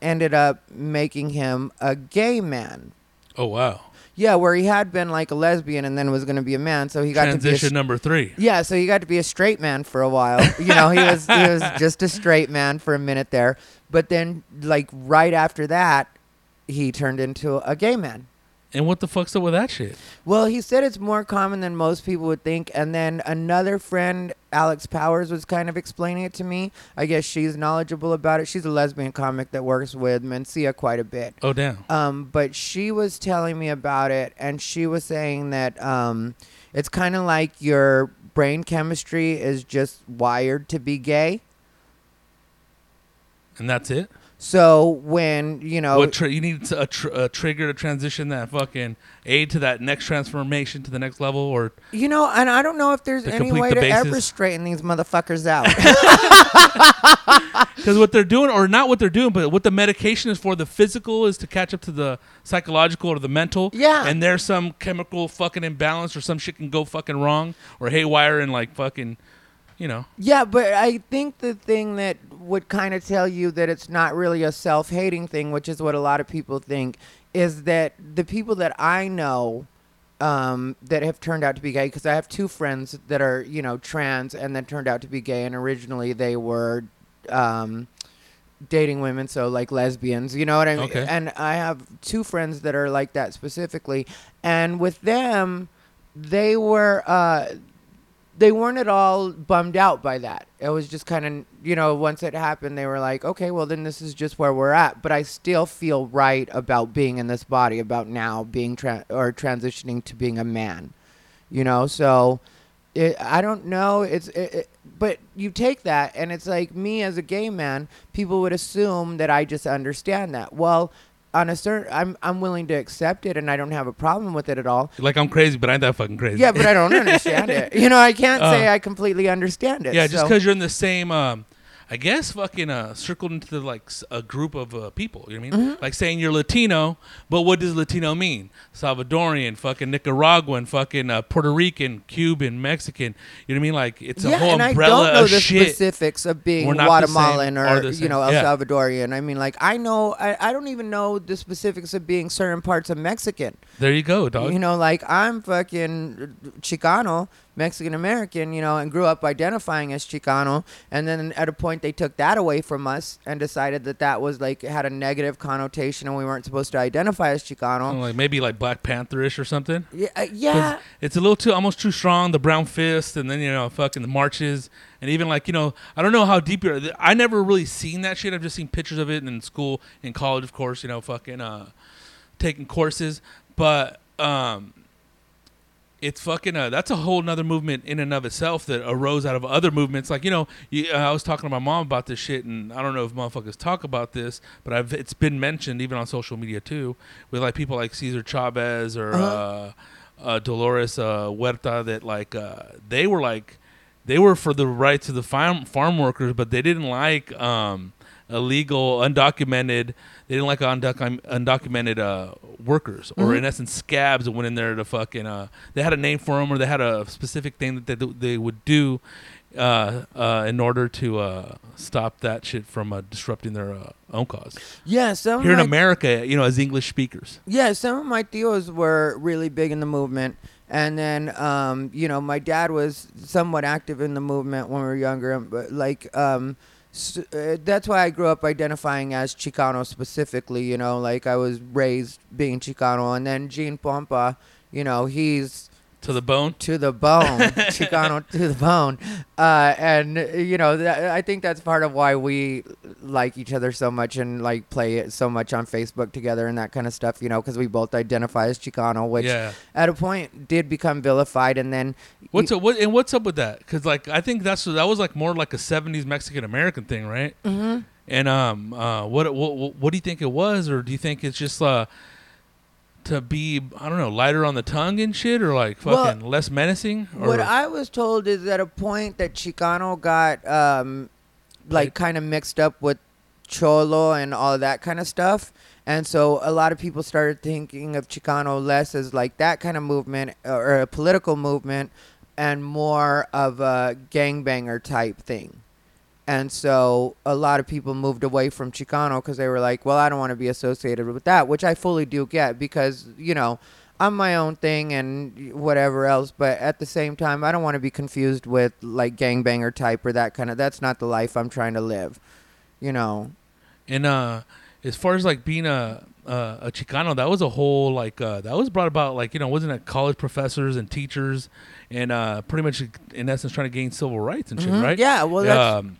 ended up making him a gay man. Oh wow. Yeah, where he had been like a lesbian and then was going to be a man, so he got to be a Transition number three. yeah, so he got to be a straight man for a while. You know, he was he was just a straight man for a minute there, but then like right after that, he turned into a gay man. And what the fuck's up with that shit? Well, he said it's more common than most people would think. And then another friend, Alex Powers, was kind of explaining it to me. I guess she's knowledgeable about it. She's a lesbian comic that works with Mencia quite a bit. Oh damn. Um, but she was telling me about it, and she was saying that um, it's kind of like your brain chemistry is just wired to be gay. And that's it. So when you know, tri- you need a, tr- a trigger to transition that fucking aid to that next transformation to the next level, or you know, and I don't know if there's any way the to ever straighten these motherfuckers out. [LAUGHS] [LAUGHS] because what they're doing, or not what they're doing, but what the medication is for, the physical is to catch up to the psychological or the mental. Yeah. And there's some chemical fucking imbalance, or some shit can go fucking wrong or haywire, and like fucking, you know. Yeah, but I think the thing that would kind of tell you that it's not really a self hating thing, which is what a lot of people think, is that the people that I know um, that have turned out to be gay, because I have two friends that are, you know, trans and then turned out to be gay, and originally they were. Um, dating women so like lesbians you know what i mean Okay. and i have two friends that are like that specifically and with them they were uh they weren't at all bummed out by that. It was just kind of, you know, once it happened, they were like, okay, well, then this is just where we're at. But I still feel right about being in this body, about now being tra- or transitioning to being a man, you know? So it, I don't know. It's, it, it, but you take that, and it's like me as a gay man, people would assume that I just understand that. Well, on a certain, I'm, I'm willing to accept it, and I don't have a problem with it at all. Like I'm crazy, but I ain't that fucking crazy. Yeah, but I don't [LAUGHS] understand it. You know, I can't say Uh, I completely understand it. Yeah, just because you're in the same, um, I guess, fucking uh, circled into like a group of uh, people. You know what I mean? Mm-hmm. Like saying you're Latino, but what does Latino mean? Salvadorian, fucking Nicaraguan, fucking uh, Puerto Rican, Cuban, Mexican. You know what I mean? Like it's a yeah, whole and I don't know the shit. specifics of being We're not the same Guatemalan or or, you know El Yeah. Salvadorian. I mean, like I know, I, I don't even know the specifics of being certain parts of Mexican. There you go, dog. You know, like I'm fucking Chicano, Mexican American, you know, and grew up identifying as Chicano, and then at a point they took that away from us and decided that that was like had a negative connotation, and we weren't supposed to identify as Chicano. like maybe like Black Panther-ish or something. Yeah, uh, yeah. It's a little too almost too strong. The brown fist, and then you know, fucking the marches, and even like you know, I don't know how deep you're. I never really seen that shit. I've just seen pictures of it in school, in college, of course. You know, fucking uh, taking courses, but um, it's fucking. Uh, that's a whole nother movement in and of itself that arose out of other movements. Like you know, you, uh, I was talking to my mom about this shit, and I don't know if motherfuckers talk about this, but I've it's been mentioned even on social media too, with like people like Cesar Chavez or. Uh-huh. uh uh, Dolores uh, Huerta that like uh, they were like they were for the rights of the farm farm workers, but they didn't like um, illegal, undocumented. They didn't like undoc- undocumented uh, workers, or Mhm. in essence, scabs that went in there to fucking. Uh, they had a name for them, or they had a specific thing that they, they would do uh, uh, in order to uh, stop that shit from uh, disrupting their uh, own cause. Yeah, some Here in America, you know, as English speakers. Yeah, some of my tios were really big in the movement. And then, um, you know, my dad was somewhat active in the movement when we were younger. But, like, um, s- uh, that's why I grew up identifying as Chicano specifically, you know, like I was raised being Chicano. And then Gene Pompa, you know, he's To the bone. to the bone, [LAUGHS] Chicano to the bone, uh, and you know th- I think that's part of why we like each other so much and like play it so much on Facebook together and that kind of stuff. You know, because we both identify as Chicano, which yeah. at a point did become vilified, and then What's up? What and what's up with that? Because like I think that's that was like more like a '70s Mexican American thing, right? Mhm. And um, uh, what, what what do you think it was, or do you think it's just uh to be I don't know lighter on the tongue and shit, or like Well, fucking less menacing? Or, What I was told is at a point that Chicano got um, like Right. kind of mixed up with Cholo and all that kind of stuff. And so a lot of people started thinking of Chicano less as like that kind of movement or a political movement and more of a gangbanger type thing. And so a lot of people moved away from Chicano because they were like, well, I don't want to be associated with that, which I fully do get because, you know, I'm my own thing and whatever else. But at the same time, I don't want to be confused with like gangbanger type or that kind of. That's not the life I'm trying to live, you know. and uh, as far as like being a uh, a Chicano, that was a whole like uh, that was brought about like you know wasn't it college professors and teachers and uh, pretty much in essence trying to gain civil rights and shit, Mhm. right? Yeah, well, that's, um,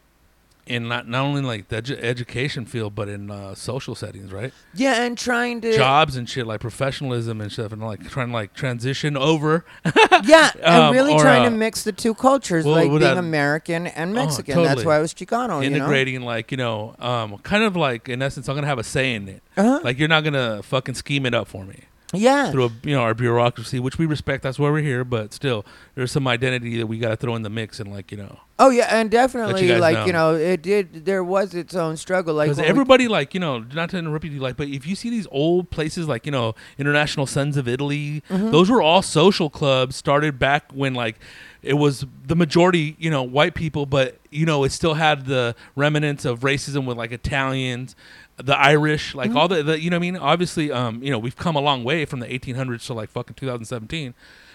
in not not only like the edu- education field, but in uh, social settings, right? yeah, and trying to Jobs and shit, like professionalism and stuff, and like trying to like transition over. [LAUGHS] Yeah, and Um, really or, trying uh, to mix the two cultures, well, like being that- American and Oh, Mexican. That's why I was Chicano. You know? integrating like you know um kind of like in essence i'm gonna have a say in it Uh-huh. like you're not gonna fucking scheme it up for me yeah. through a, you know our bureaucracy which we respect that's why we're here but still there's some identity that we gotta throw in the mix and like you know Oh yeah, and definitely guys like you know. know it did. There was its own struggle. Like because we- everybody like you know not to interrupt you like but if you see these old places like you know international sons of italy Mm-hmm. those were all social clubs started back when like it was the majority you know white people but you know it still had the remnants of racism with like italians the irish like all the, the you know what i mean? Obviously um you know we've come a long way from the 1800s to like fucking 2017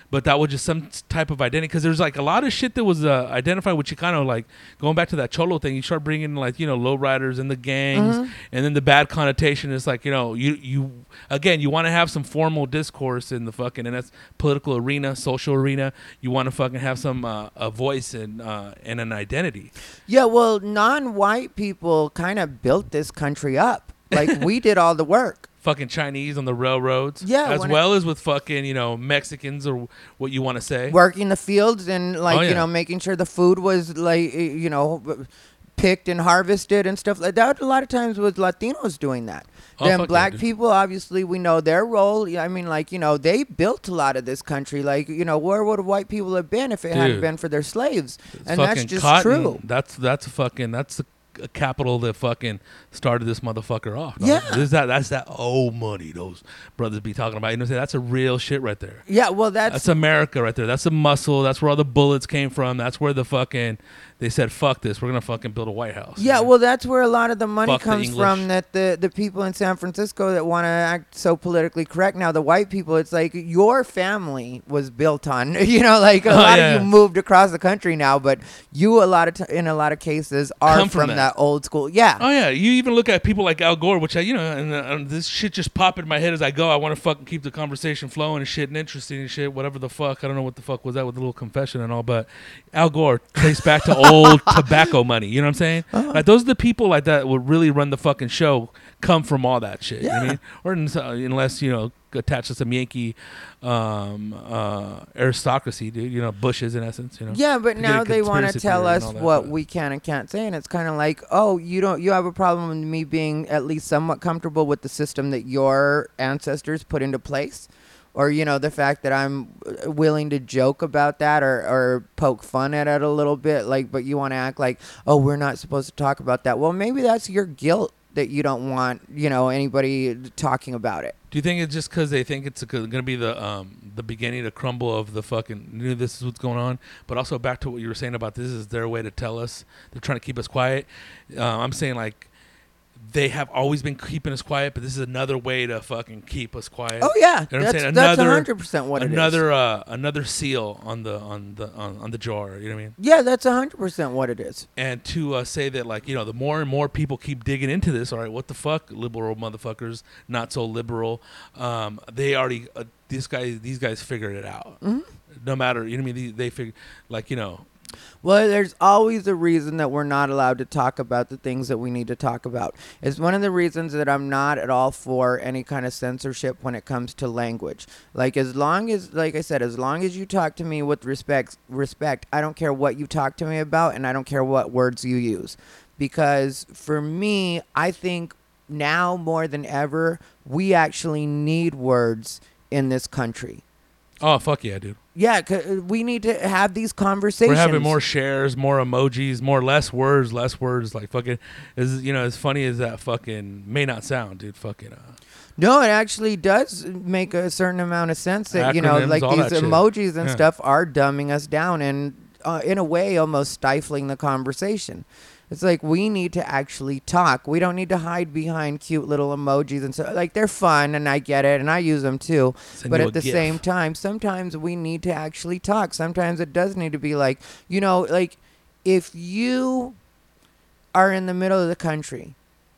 but that was just some type of identity because there's like a lot of shit that was uh, identified with Chicano, like going back to that cholo thing. You start bringing like you know lowriders and the gangs, Mm-hmm. and then the bad connotation is like you know you you again you want to have some formal discourse in the fucking and that's political arena, social arena. You want to fucking have some uh, a voice and uh, and an identity. Yeah, well, non-white people kind of built this country up. Like we did all the work. Fucking Chinese on the railroads, Yeah, as when it- well as with fucking you know Mexicans or what you want to say. Working the fields and like Oh, you know making sure the food was like you know picked and harvested and stuff like that. A lot of times with Latinos doing that. Oh, then fuck yeah, black people, obviously, we know their role. I mean, like you know, they built a lot of this country. Like you know, where would white people have been if it hadn't been for their slaves? And that's just cotton. true. That's that's fucking that's the capital that fucking started this motherfucker off. dog. Yeah. This is that that's that old money those brothers be talking about. You know, what I'm saying? that's a real shit right there. Yeah, well, that's, That's America right there. That's the muscle. That's where all the bullets came from. That's where the fucking they said, "Fuck this, we're gonna fucking build a White House." Yeah, well, that's where a lot of the money Fuck the comes from. That the the people in San Francisco that want to act so politically correct now, the white people, it's like your family was built on. [LAUGHS] You know, like a Oh, lot yeah. of you moved across the country now, but you a lot of t- in a lot of cases are Come from from, that. that. old school. Yeah. Oh yeah, you even look at people like Al Gore, which I, you know, and, uh, and this shit just popped in my head as I go. I want to fucking keep the conversation flowing and shit and interesting and shit. Whatever the fuck, I don't know what the fuck was that with the little confession and all, but Al Gore traced back to [LAUGHS] old [LAUGHS] tobacco money. You know what I'm saying? Uh-huh. Like those are the people like that would really run the fucking show. Come from all that shit. You know I mean? Or in- unless you know attached to some Yankee um, uh, aristocracy, dude. You know, Bushes in essence. You know. Yeah, but to get a now they want to tell us that, what we can and can't say, and it's kind of like, oh, you don't, you have a problem with me being at least somewhat comfortable with the system that your ancestors put into place, or you know, the fact that I'm uh, willing to joke about that or or poke fun at it a little bit, like, but you want to act like, oh, we're not supposed to talk about that. Well, maybe that's your guilt that you don't want, you know, anybody talking about it. Do you think it's just because they think it's going to be the um, the beginning to crumble of the fucking knew this is what's going on? But also back to what you were saying about this is their way to tell us they're trying to keep us quiet. Uh, I'm saying like they have always been keeping us quiet, but this is another way to fucking keep us quiet. Oh yeah, You know what I'm that's saying? that's Another- hundred percent what it is. another uh, another seal on the on the on, on the jar. You know what I mean? Yeah, that's hundred percent what it is. and to uh, say that like you know the more and more people keep digging into this all right what the fuck liberal motherfuckers not so liberal um, they already uh, these guys these guys figured it out Mhm. no matter you know what i mean they, they figure like you know Well, there's always a reason that we're not allowed to talk about the things that we need to talk about. It's one of the reasons that I'm not at all for any kind of censorship when it comes to language. Like as long as like I said, as long as you talk to me with respect respect, I don't care what you talk to me about and I don't care what words you use. Because for me, I think now more than ever, we actually need words in this country. Oh fuck yeah dude Yeah, 'cause we need to have these conversations. we're having more shares more emojis more less words less words like fucking is you know as funny as that fucking may not sound dude fucking uh, No, it actually does make a certain amount of sense that you know, like these that shit. emojis and Yeah. stuff are dumbing us down and, uh, in a way, almost stifling the conversation. It's like we need to actually talk. We don't need to hide behind cute little emojis and so like they're fun and I get it and I use them too. send but at the GIF. same time, sometimes we need to actually talk. Sometimes it does need to be like, you know, like if you are in the middle of the country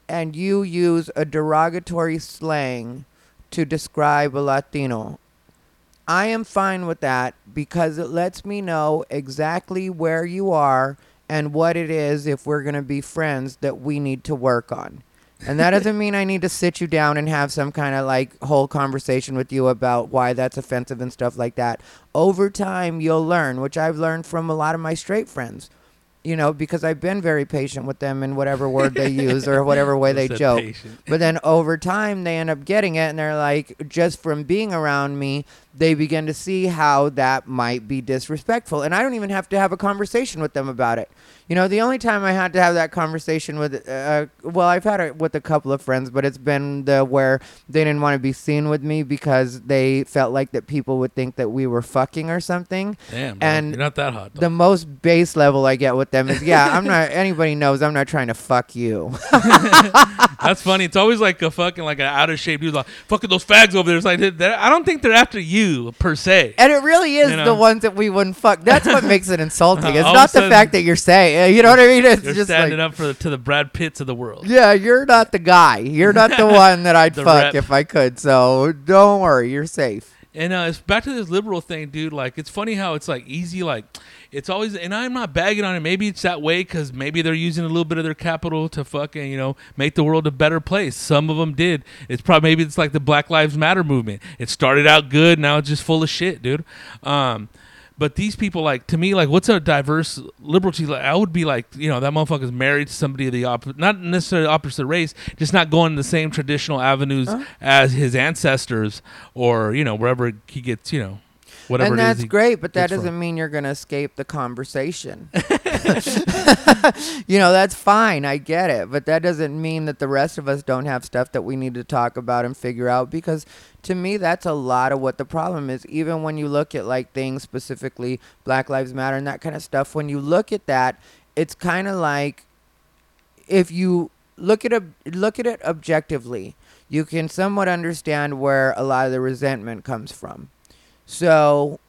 and you use a derogatory slang to describe a Latino, I am fine with that because it lets me know exactly where you are and what it is if we're going to be friends that we need to work on. And that doesn't mean I need to sit you down and have some kind of like whole conversation with you about why that's offensive and stuff like that. Over time, you'll learn, which I've learned from a lot of my straight friends. You know, because I've been very patient with them in whatever word they use or whatever way [LAUGHS] they joke. patient. But then over time, they end up getting it, and they're like, just from being around me, they begin to see how that might be disrespectful. And I don't even have to have a conversation with them about it. You know, the only time I had to have that conversation with, uh, well, I've had it with a couple of friends, but it's been the where they didn't want to be seen with me because they felt like that people would think that we were fucking or something. Damn, bro. and you're not that hot. Though. The most base level I get with them is, yeah, I'm not. [LAUGHS] Anybody knows I'm not trying to fuck you. [LAUGHS] That's funny. It's always like a fucking like an out of shape dude like fucking those fags over there. It's like I don't think they're after you per se. And it really is You know? the ones that we wouldn't fuck. That's what makes it insulting. [LAUGHS] It's not the fact that you're saying, you know what I mean? It's just standing like, up for the, to the Brad Pitts of the world. yeah, you're not the guy. You're not the [LAUGHS] one that I'd fuck rep. if I could. So don't worry, you're safe. And uh, it's back to this liberal thing, dude. Like, it's funny how it's like easy. Like, it's always, and I'm not bagging on it. Maybe it's that way because maybe they're using a little bit of their capital to fucking, you know, make the world a better place. Some of them did. It's probably maybe it's like the Black Lives Matter movement. It started out good, now it's just full of shit, dude. Um, but these people, like to me, like what's a diverse liberty? Like, I would be like, you know, that motherfucker's married to somebody of the opposite, not necessarily opposite race, just not going the same traditional avenues Huh? as his ancestors, or you know, wherever he gets, you know, whatever. and that's great, but that doesn't mean you're going to escape the conversation. [LAUGHS] [LAUGHS] you know, that's fine. I get it. But that doesn't mean that the rest of us don't have stuff that we need to talk about and figure out because to me, that's a lot of what the problem is. Even when you look at like things specifically, Black Lives Matter and that kind of stuff, when you look at that, it's kind of like if you look at ob- look at it objectively, you can somewhat understand where a lot of the resentment comes from. So,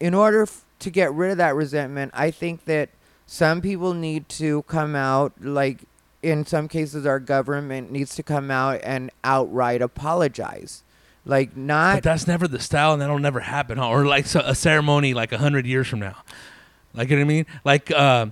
in order f- to get rid of that resentment, I think that some people need to come out like in some cases our government needs to come out and outright apologize. Like not But that's never the style, and that'll never happen. Or like so, a ceremony like a hundred years from now. Like you know what I mean? Like, uh,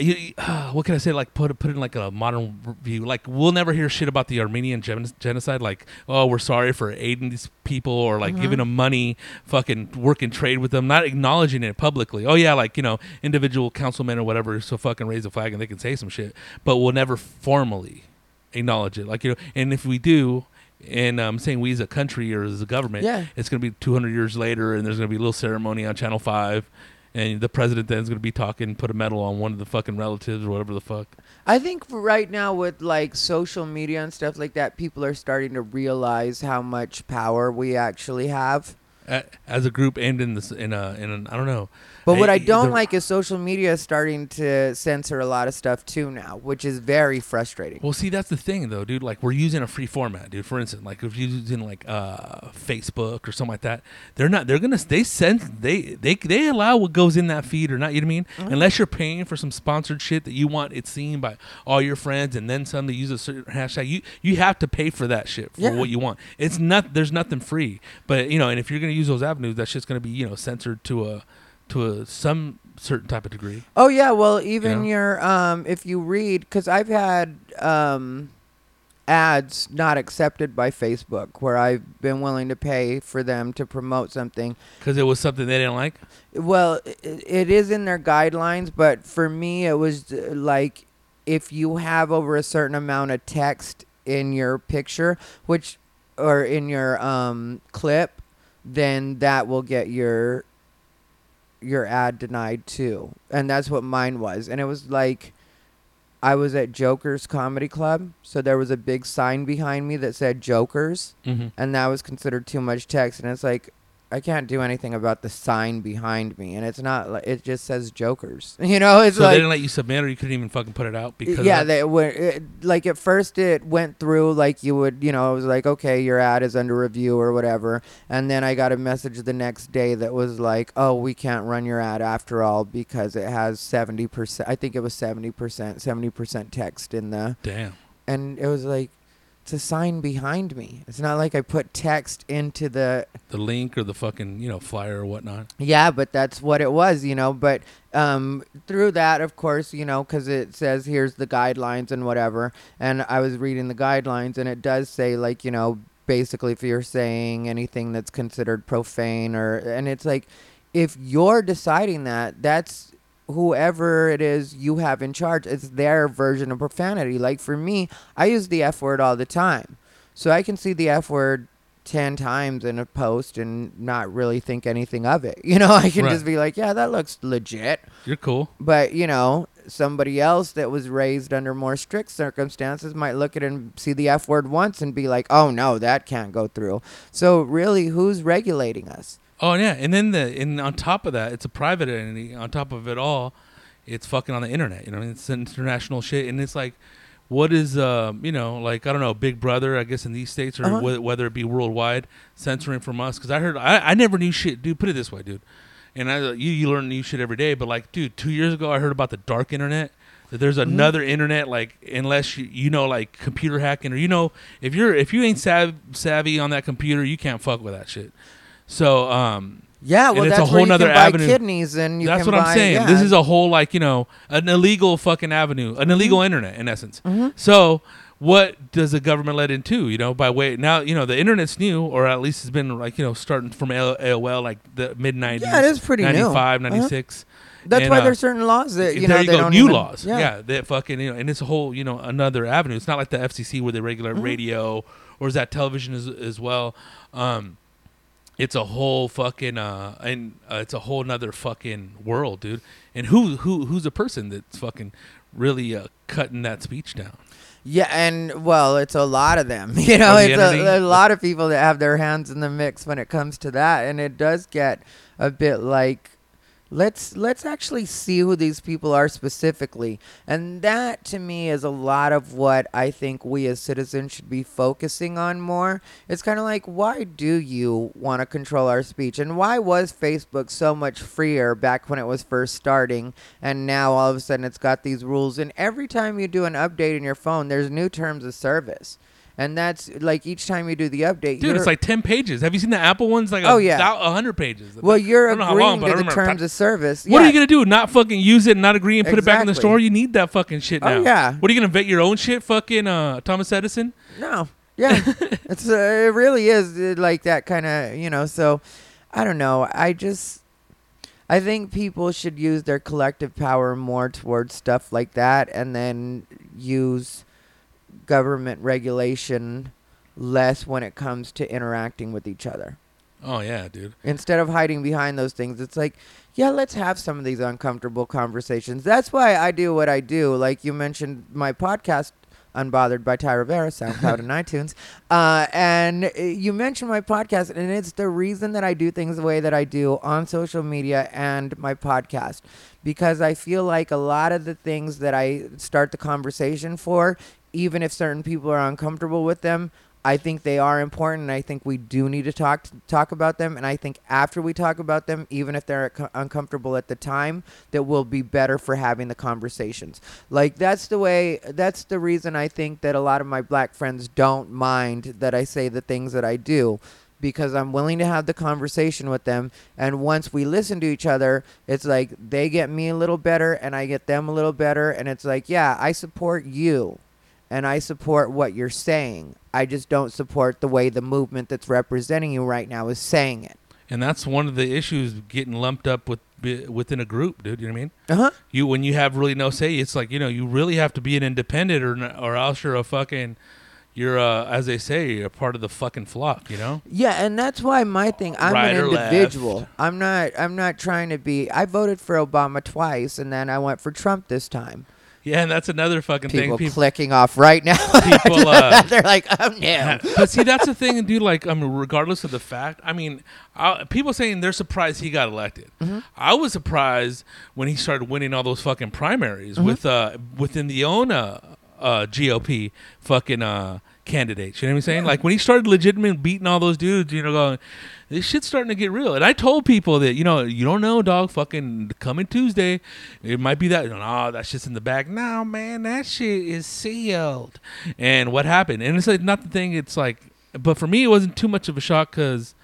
you, you- [SIGHS] what can I say? Like put it- put in like a modern view. Like we'll never hear shit about the Armenian gen- genocide. Like, oh, we're sorry for aiding these people, or like uh-huh. giving them money, fucking working trade with them, not acknowledging it publicly. Oh yeah, like you know, individual councilmen or whatever, so fucking raise a flag and they can say some shit, but we'll never formally acknowledge it. Like you know, and if we do. And I'm saying we as a country or as a government, Yeah. it's going to be 200 years later, and there's going to be a little ceremony on Channel Five, and the president then is going to be talking, put a medal on one of the fucking relatives or whatever the fuck. I think right now with like social media and stuff like that, people are starting to realize how much power we actually have. As a group and in this, in a, in an, I don't know. But what I the- don't like is social media is starting to censor a lot of stuff too now, which is very frustrating. Well, see, that's the thing, though, dude. Like, we're using a free format, dude. For instance, like if you're using like uh, Facebook or something like that, they're not. They're gonna. They send. They they they allow what goes in that feed or not. You know what I mean? Mm-hmm. Unless you're paying for some sponsored shit that you want it seen by all your friends, and then to use a certain hashtag. You you have to pay for that shit for Yeah. what you want. It's not. There's nothing free. But you know, and if you're gonna use those avenues, that shit's gonna be you know censored to a to a some certain type of degree. Oh yeah, well even know? your um if you read cuz I've had um ads not accepted by Facebook where I've been willing to pay for them to promote something. Because it was something they didn't like. Well, i it is in their guidelines, but for me it was uh, like if you have over a certain amount of text in your picture, which or in your um clip, then that will get your your ad denied too. And that's what mine was. And it was like I was at Joker's Comedy Club, so there was a big sign behind me that said Jokers, Mm-hmm. and that was considered too much text. And it's like I can't do anything about the sign behind me, and it's not like it just says Jokers. [LAUGHS] You know, it's So they didn't let you submit, or you couldn't even fucking put it out because yeah, they were it, like at first it went through like you would, you know, it was like okay, your ad is under review or whatever, and then I got a message the next day that was like, oh, we can't run your ad after all because it has seventy percent. I think it was seventy percent, seventy percent text in the, damn. and it was like. It's a sign behind me. It's not like I put text into the the link or the fucking you know flyer or whatnot. Yeah, but that's what it was, you know. But um, through that, of course, you know, because it says here's the guidelines and whatever. And I was reading the guidelines, and it does say like, you know, basically if you're saying anything that's considered profane or, and it's like, if you're deciding that, that's whoever it is you have in charge. It's their version of profanity. Like for me, I use the F word all the time, so I can see the F word 10 times in a post and not really think anything of it. [LAUGHS] You know, I can Right. just be like, yeah, that looks legit. You're cool. But, you know, somebody else that was raised under more strict circumstances might look at it and see the F word once and be like, oh no, that can't go through. So, really, who's regulating us? Oh yeah, and then the and on top of that, it's a private entity. On top of it all, it's fucking on the internet. You know, it's international shit, and it's like, what is um, you know, like I don't know, Big Brother, I guess in these states or Uh-huh. whe- whether it be worldwide, censoring from us. Because I heard, I, I never knew shit, dude. Put it this way, dude. And I, you you learn new shit every day. But like, dude, two years ago, I heard about the dark internet. That there's Mm-hmm. another internet, like unless you you know like computer hacking or you know if you're if you ain't sav- savvy on that computer, you can't fuck with that shit. So um, Yeah, And well, it's a that's whole where you nother can buy avenue. kidneys and you That's can what I'm saying. yeah. This is a whole like you know an illegal fucking avenue, an illegal Mm-hmm. internet in essence. So what does the government let into? You know, by way now you know the internet's new, or at least it's been like you know starting from AOL, AOL like the mid '90s. Yeah, it is pretty new. 95, Uh-huh. 96. That's And, why uh, there's certain laws that you there know you they go, don't new even- laws. Yeah. that fucking you know, and it's a whole you know another avenue. It's not like the FCC where they regulate Mm-hmm. radio or is that television as as well. Um, it's a whole fucking uh, and uh, it's a whole nother fucking world, dude. And who who who's a person that's fucking really uh, cutting that speech down? Yeah, and well, it's a lot of them. [LAUGHS] You know, the it's a, a lot of people that have their hands in the mix when it comes to that, and it does get a bit like Let's let's actually see who these people are specifically. And that to me is a lot of what I think we as citizens should be focusing on more. It's kind of like why do you want to control our speech? And why was Facebook so much freer back when it was first starting and now all of a sudden it's got these rules and every time you do an update in your phone there's new terms of service. And that's like each time you do the update, Dude, it's like ten pages. Have you seen the Apple ones? Like a, Oh, yeah. a hundred pages. well, you're I don't know how agreeing long, to the terms of service. What are you gonna do? Not fucking use it, and not agree, and put it back in the store? You need that fucking shit now. Oh, yeah. What are you gonna vet your own shit? Fucking uh, Thomas Edison. No. Yeah. [LAUGHS] it's uh, it really is uh, like that kind of, you know, so I don't know. I just I think people should use their collective power more towards stuff like that and then use government regulation less when it comes to interacting with each other. Oh yeah, dude. Instead of hiding behind those things, it's like, yeah, let's have some of these uncomfortable conversations. That's why I do what I do. Like you mentioned, my podcast, Unbothered by Ty Rivera, SoundCloud and [LAUGHS] iTunes. Uh, and you mentioned my podcast, and it's the reason that I do things the way that I do on social media and my podcast. Because I feel like a lot of the things that I start the conversation for, even if certain people are uncomfortable with them, I think they are important, I think we do need to talk talk about them. And I think after we talk about them, even if they're uncomfortable at the time, that will be better for having the conversations. Like that's the way. That's the reason I think that a lot of my black friends don't mind that I say the things that I do. Because I'm willing to have the conversation with them, and once we listen to each other, it's like they get me a little better, and I get them a little better, and it's like, yeah, I support you and I support what you're saying. I just don't support the way the movement that's representing you right now is saying it. And that's one of the issues getting lumped up with within a group, dude. You know what I mean? Uh huh. You when you have really no say, it's like you know you really have to be an independent, or or else you're a fucking, you're uh, as they say, you're a part of the fucking flock. You know? Yeah, and that's why my thing. I'm Right an individual. I'm not. I'm not trying to be. I voted for Obama twice, and then I went for Trump this time. Yeah, and that's another fucking People, thing. People, clicking off right now. [LAUGHS] people, uh, [LAUGHS] They're like, oh no. but see, that's the thing, dude. Like, I mean, regardless of the fact, I mean, I, people saying they're surprised he got elected. Mm-hmm. I was surprised when he started winning all those fucking primaries Mm-hmm. with uh within the own uh, uh GOP fucking uh candidates. You know what I'm saying? Like when he started legitimately beating all those dudes, you know, going, this shit's starting to get real. And I told people that, you know, you don't know, dog. Fucking coming Tuesday, it might be that. Oh, that shit's in the bag. No, man, that shit is sealed. And what happened? And it's like not the thing. It's like, but for me, it wasn't too much of a shock because,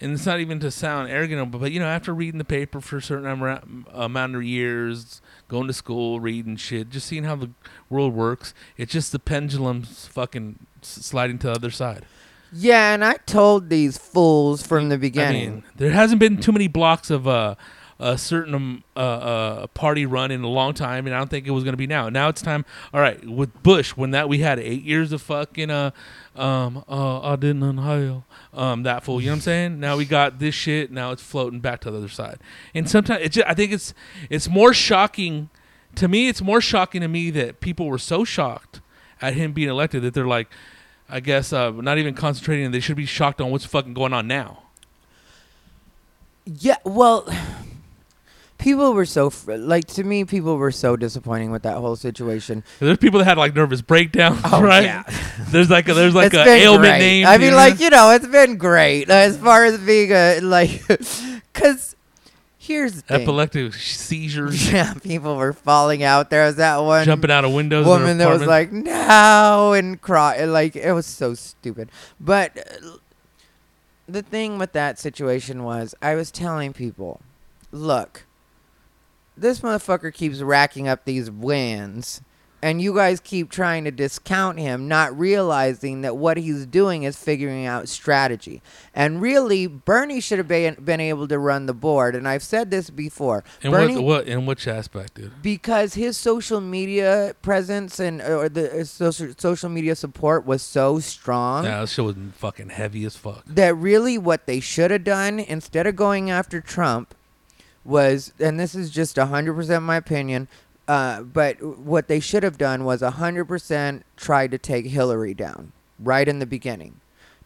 and it's not even to sound arrogant, but, but you know, after reading the paper for a certain amount of years, going to school, reading shit, just seeing how the world works, it's just the pendulum's fucking sliding to the other side. Yeah, and I told these fools from the beginning. I mean, there hasn't been too many blocks of uh, a certain um, uh, uh, party run in a long time, and I don't think it was going to be now. Now it's time. All right, with Bush, when that we had eight years of fucking uh, um, uh, I didn't inhale, um, that fool. You know what I'm saying? Now we got this shit. Now it's floating back to the other side, and sometimes it just, I think it's it's more shocking to me. It's more shocking to me that people were so shocked at him being elected that they're like. I guess uh, not even concentrating. They should be shocked on what's fucking going on now. Yeah, well, [SIGHS] people were so fr- like to me. People were so disappointing with that whole situation. There's people that had like nervous breakdowns, Oh, [LAUGHS] right? yeah. [LAUGHS] There's like a, there's like It's a ailment great. name. I mean, like you know, it's been great as far as being a like, [LAUGHS] because here's the thing. epileptic seizures, [LAUGHS] Yeah, people were falling out. There was that one jumping out of windows. woman that was like, "No," and cry. Like it was so stupid. But uh, the thing with that situation was, I was telling people, "Look, this motherfucker keeps racking up these wins." And you guys keep trying to discount him, not realizing that what he's doing is figuring out strategy. And really, Bernie should have been, been able to run the board. And I've said this before. in Bernie, what, what in which aspect, dude? because his social media presence and uh, or the uh, social social media support was so strong Yeah, this shit was fucking heavy as fuck. that really what they should have done instead of going after Trump was and this is just 100% my opinion uh, but what they should have done was 100% tried to take Hillary down right in the beginning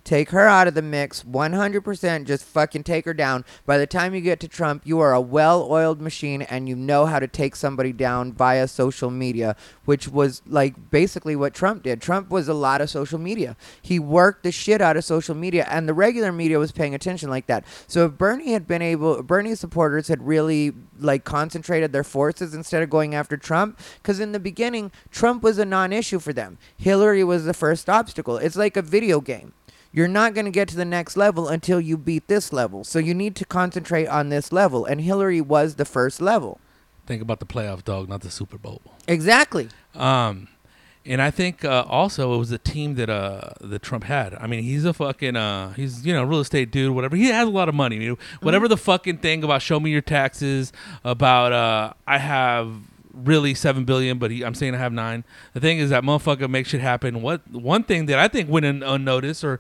take her out of the mix 100%, just fucking take her down. By the time you get to Trump, you are a well oiled machine and you know how to take somebody down via social media, which was like basically what Trump did. Trump was a lot of social media. He worked the shit out of social media, and the regular media was paying attention like that. So if Bernie had been able, Bernie's supporters had really like concentrated their forces instead of going after Trump, because in the beginning, Trump was a non issue for them. Hillary was the first obstacle. It's like a video game. You're not going to get to the next level until you beat this level. So you need to concentrate on this level. And Hillary was the first level. Think about the playoff dog, not the Super Bowl. Exactly. Um, and I think uh, also it was the team that uh that Trump had. I mean, he's a fucking uh he's you know real estate dude, whatever. He has a lot of money. You know, whatever the fucking thing about show me your taxes, about uh I have really seven billion, but he, I'm saying I have nine. The thing is that motherfucker makes shit happen. What one thing that I think went un- unnoticed or.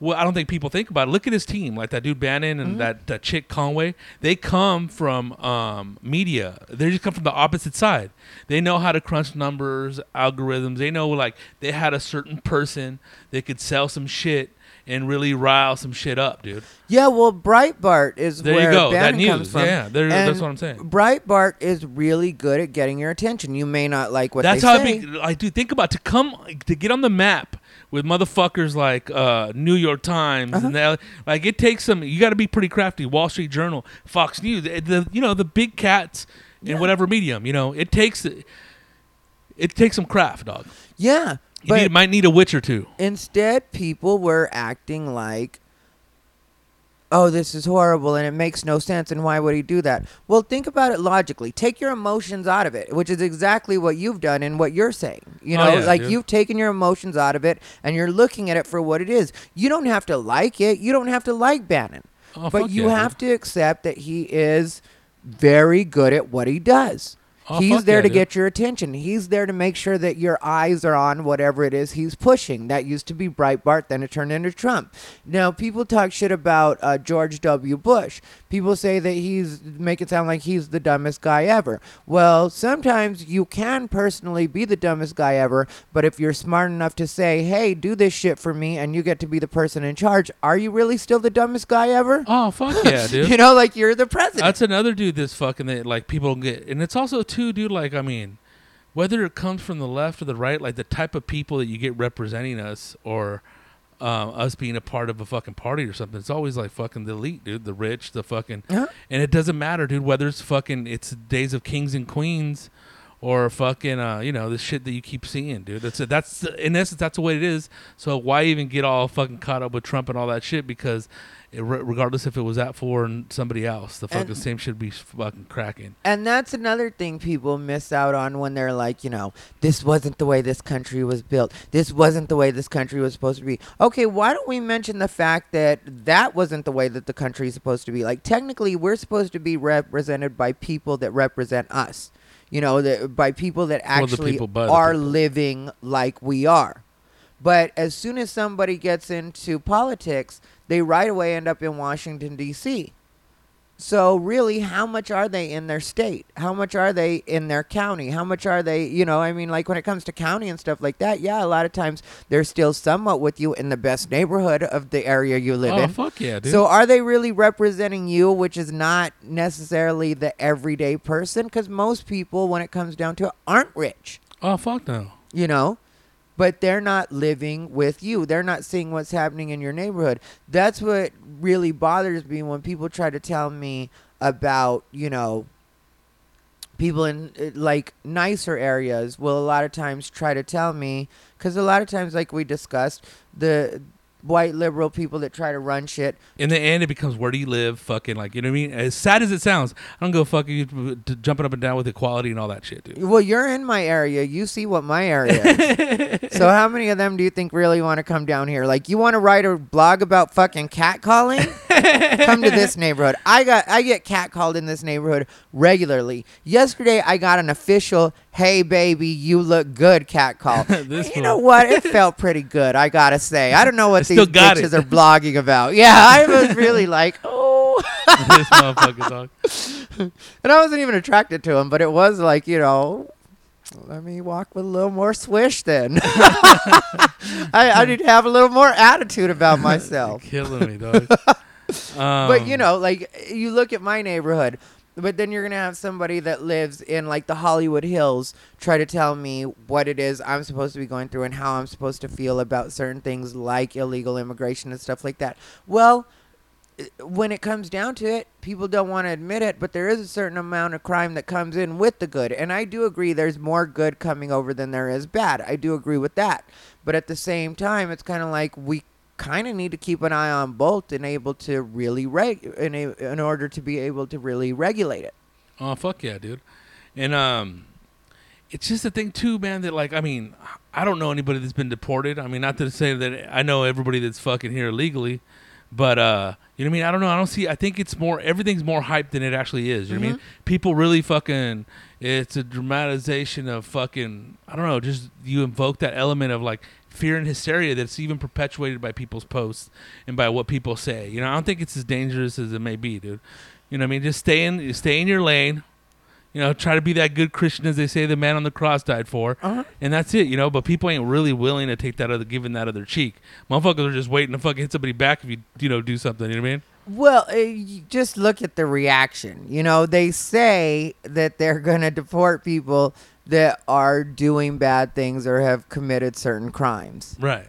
Well, I don't think people think about it. Look at his team, like that dude Bannon and that, that chick Conway. They come from um, media. They just come from the opposite side. They know how to crunch numbers, algorithms. They know like they had a certain person that could sell some shit and really rile some shit up, dude. Yeah, well, Breitbart is There you where go. That Bannon comes news. from. Yeah, that's what I'm saying. Breitbart is really good at getting your attention. You may not like what That's they how say. I, be, I do. Think about to come to get on the map with motherfuckers like uh, New York Times Uh-huh. and the, like it takes some. You got to be pretty crafty. Wall Street Journal, Fox News, the, the you know the big cats in whatever medium. You know it takes it takes some craft, dog. yeah, You but need, might need a witch or two. instead, people were acting like, "Oh, this is horrible," and it makes no sense. And why would he do that? Well, think about it logically. Take your emotions out of it, which is exactly what you've done and what you're saying. You Oh, know, yeah, like dude. you've taken your emotions out of it, and you're looking at it for what it is. You don't have to like it. You don't have to like Bannon. Oh, but you yeah, have to accept that he is very good at what he does. Oh, he's there yeah, to dude. get your attention. He's there to make sure that your eyes are on whatever it is he's pushing. That used to be Breitbart, then it turned into Trump. Now, people talk shit about uh, George W. Bush. People say that he's make it sound like he's the dumbest guy ever. Well, sometimes you can personally be the dumbest guy ever, but if you're smart enough to say, "Hey, do this shit for me," and you get to be the person in charge, are you really still the dumbest guy ever? Oh fuck yeah, [LAUGHS] dude. You know, like you're the president. That's another dude that's fucking that like people get, and it's also too, dude. Like I mean, whether it comes from the left or the right, like the type of people that you get representing us or um, us being a part of a fucking party or something, it's always like fucking the elite, dude, the rich, the fucking, Huh? and it doesn't matter, dude, whether it's fucking it's days of kings and queens. Or fucking, uh, you know, the shit that you keep seeing, dude. That's that's in essence that's the way it is. So why even get all fucking caught up with Trump and all that shit? Because it, regardless if it was that for and somebody else, the fucking same should be fucking cracking. And that's another thing people miss out on when they're like, you know, this wasn't the way this country was built. This wasn't the way this country was supposed to be. Okay, why don't we mention the fact that that wasn't the way that the country is supposed to be? Like, technically, we're supposed to be represented by people that represent us. You know, that by people that Well, actually people are living like we are. But as soon as somebody gets into politics, they right away end up in Washington, D.C. So really, how much are they in their state? How much are they in their county? How much are they, you know, I mean, like when it comes to county and stuff like that, yeah, a lot of times they're still somewhat with you in the best neighborhood of the area you live in. oh in. fuck yeah, dude. So are they really representing you, which is not necessarily the everyday person? Because most people, when it comes down to it, aren't rich oh fuck no. you know but they're not living with you. They're not seeing what's happening in your neighborhood. That's what really bothers me when people try to tell me about you know people in uh, like nicer areas will a lot of times try to tell me because a lot of times like we discussed the white liberal people that try to run shit In the end, it becomes where do you live? Fucking like you know what I mean. As sad as it sounds, I don't go fucking jumping up and down with equality and all that shit, dude. well you're in my area you see what my area is [LAUGHS] so how many of them do you think really want to come down here like you want to write a blog about fucking catcalling [LAUGHS] come to this neighborhood i got i get catcalled in this neighborhood regularly yesterday i got an official hey baby you look good catcall [LAUGHS] This you know what it [LAUGHS] felt pretty good i gotta say i don't know what I these bitches it. are blogging about [LAUGHS] yeah i was really like oh this motherfucker dog. and I wasn't even attracted to him, but it was like you know, Let me walk with a little more swish then. I, I need to have a little more attitude about myself. Killing me, dog. but you Um, know, like you look at my neighborhood, but then you're gonna have somebody that lives in like the Hollywood Hills try to tell me what it is I'm supposed to be going through and how I'm supposed to feel about certain things like illegal immigration and stuff like that. Well, when it comes down to it, people don't want to admit it, but there is a certain amount of crime that comes in with the good. And I do agree there's more good coming over than there is bad. I do agree with that. But at the same time, it's kind of like we kind of need to keep an eye on both and able to really reg in, a, in order to be able to really regulate it. Oh fuck yeah, dude. And um it's just a thing too, man, that like I mean, I don't know anybody that's been deported. I mean, not to say that I know everybody that's fucking here illegally, but uh you know what I mean? I don't know. I don't see I think it's more everything's more hype than it actually is. You know what I mean? People really fucking it's a dramatization of fucking I don't know, just you invoke that element of like fear and hysteria that's even perpetuated by people's posts and by what people say. You know, I don't think it's as dangerous as it may be, dude. You know what I mean? Just stay in stay in your lane. You know, try to be that good Christian as they say the man on the cross died for. Uh-huh. And that's it, you know, but people ain't really willing to take that other giving that other cheek. Motherfuckers are just waiting to fucking hit somebody back if you you know do something, you know what I mean? Well, uh, just look at the reaction. You know, they say that they're going to deport people that are doing bad things or have committed certain crimes. Right.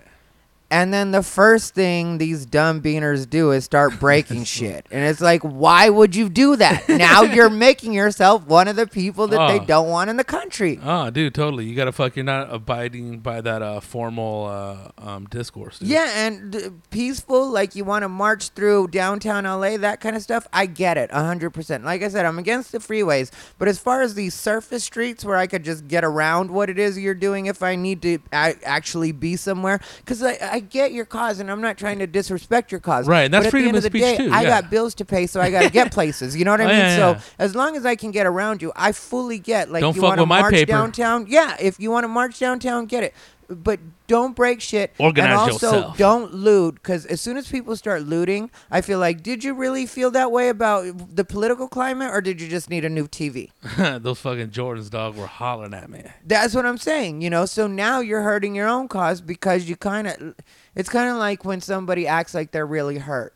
And then the first thing these dumb beaners do is start breaking [LAUGHS] shit. And it's like, why would you do that? Now you're [LAUGHS] making yourself one of the people that they Oh. don't want in the country. Oh, dude, totally. You gotta fuck. You're not abiding by that uh, formal uh, um, discourse. Dude. Yeah, and uh, peaceful, like you want to march through downtown LA, that kind of stuff. I get it, 100%. Like I said, I'm against the freeways, but as far as these surface streets where I could just get around what it is you're doing if I need to a- actually be somewhere, because I, I get your cause, and I'm not trying to disrespect your cause. Right, and that's but freedom of of the speech day, too, I yeah. got bills to pay, so I got to get [LAUGHS] places. You know what I Oh, mean? yeah, so yeah. as long as I can get around you, I fully get. Like Don't you fuck want to with my march paper. downtown, yeah. If you want to march downtown, get it. But don't break shit. Organize and also, yourself. don't loot because as soon as people start looting, I feel like, did you really feel that way about the political climate, or did you just need a new TV? [LAUGHS] Those fucking Jordans, dog, were hollering at me. That's what I'm saying, you know. So now you're hurting your own cause because you kind of, it's kind of like when somebody acts like they're really hurt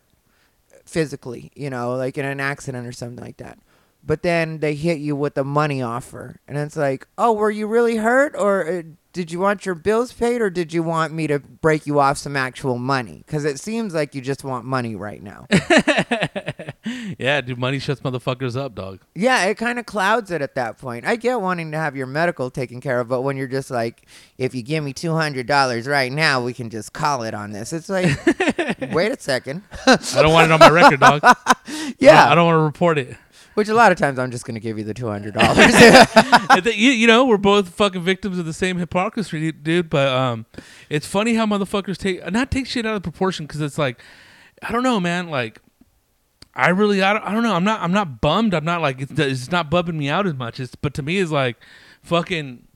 physically, you know, like in an accident or something like that. But then they hit you with a money offer, and it's like, oh, were you really hurt, or uh, did you want your bills paid, or did you want me to break you off some actual money? Because it seems like you just want money right now. [LAUGHS] yeah, dude, money shuts motherfuckers up, dog. Yeah, it kind of clouds it at that point. I get wanting to have your medical taken care of, but when you're just like, if you give me two hundred dollars right now, we can just call it on this. It's like, [LAUGHS] wait a second. I don't want it on my record, dog. [LAUGHS] yeah, I don't want to report it. Which a lot of times I'm just gonna give you the two hundred [LAUGHS] dollars. You, you know, we're both fucking victims of the same hypocrisy, dude. But um, it's funny how motherfuckers take not take shit out of proportion because it's like, I don't know, man. Like, I really, I don't, I don't know. I'm not, I'm not bummed. I'm not like it's, it's not bumming me out as much. It's, but to me, it's like, fucking,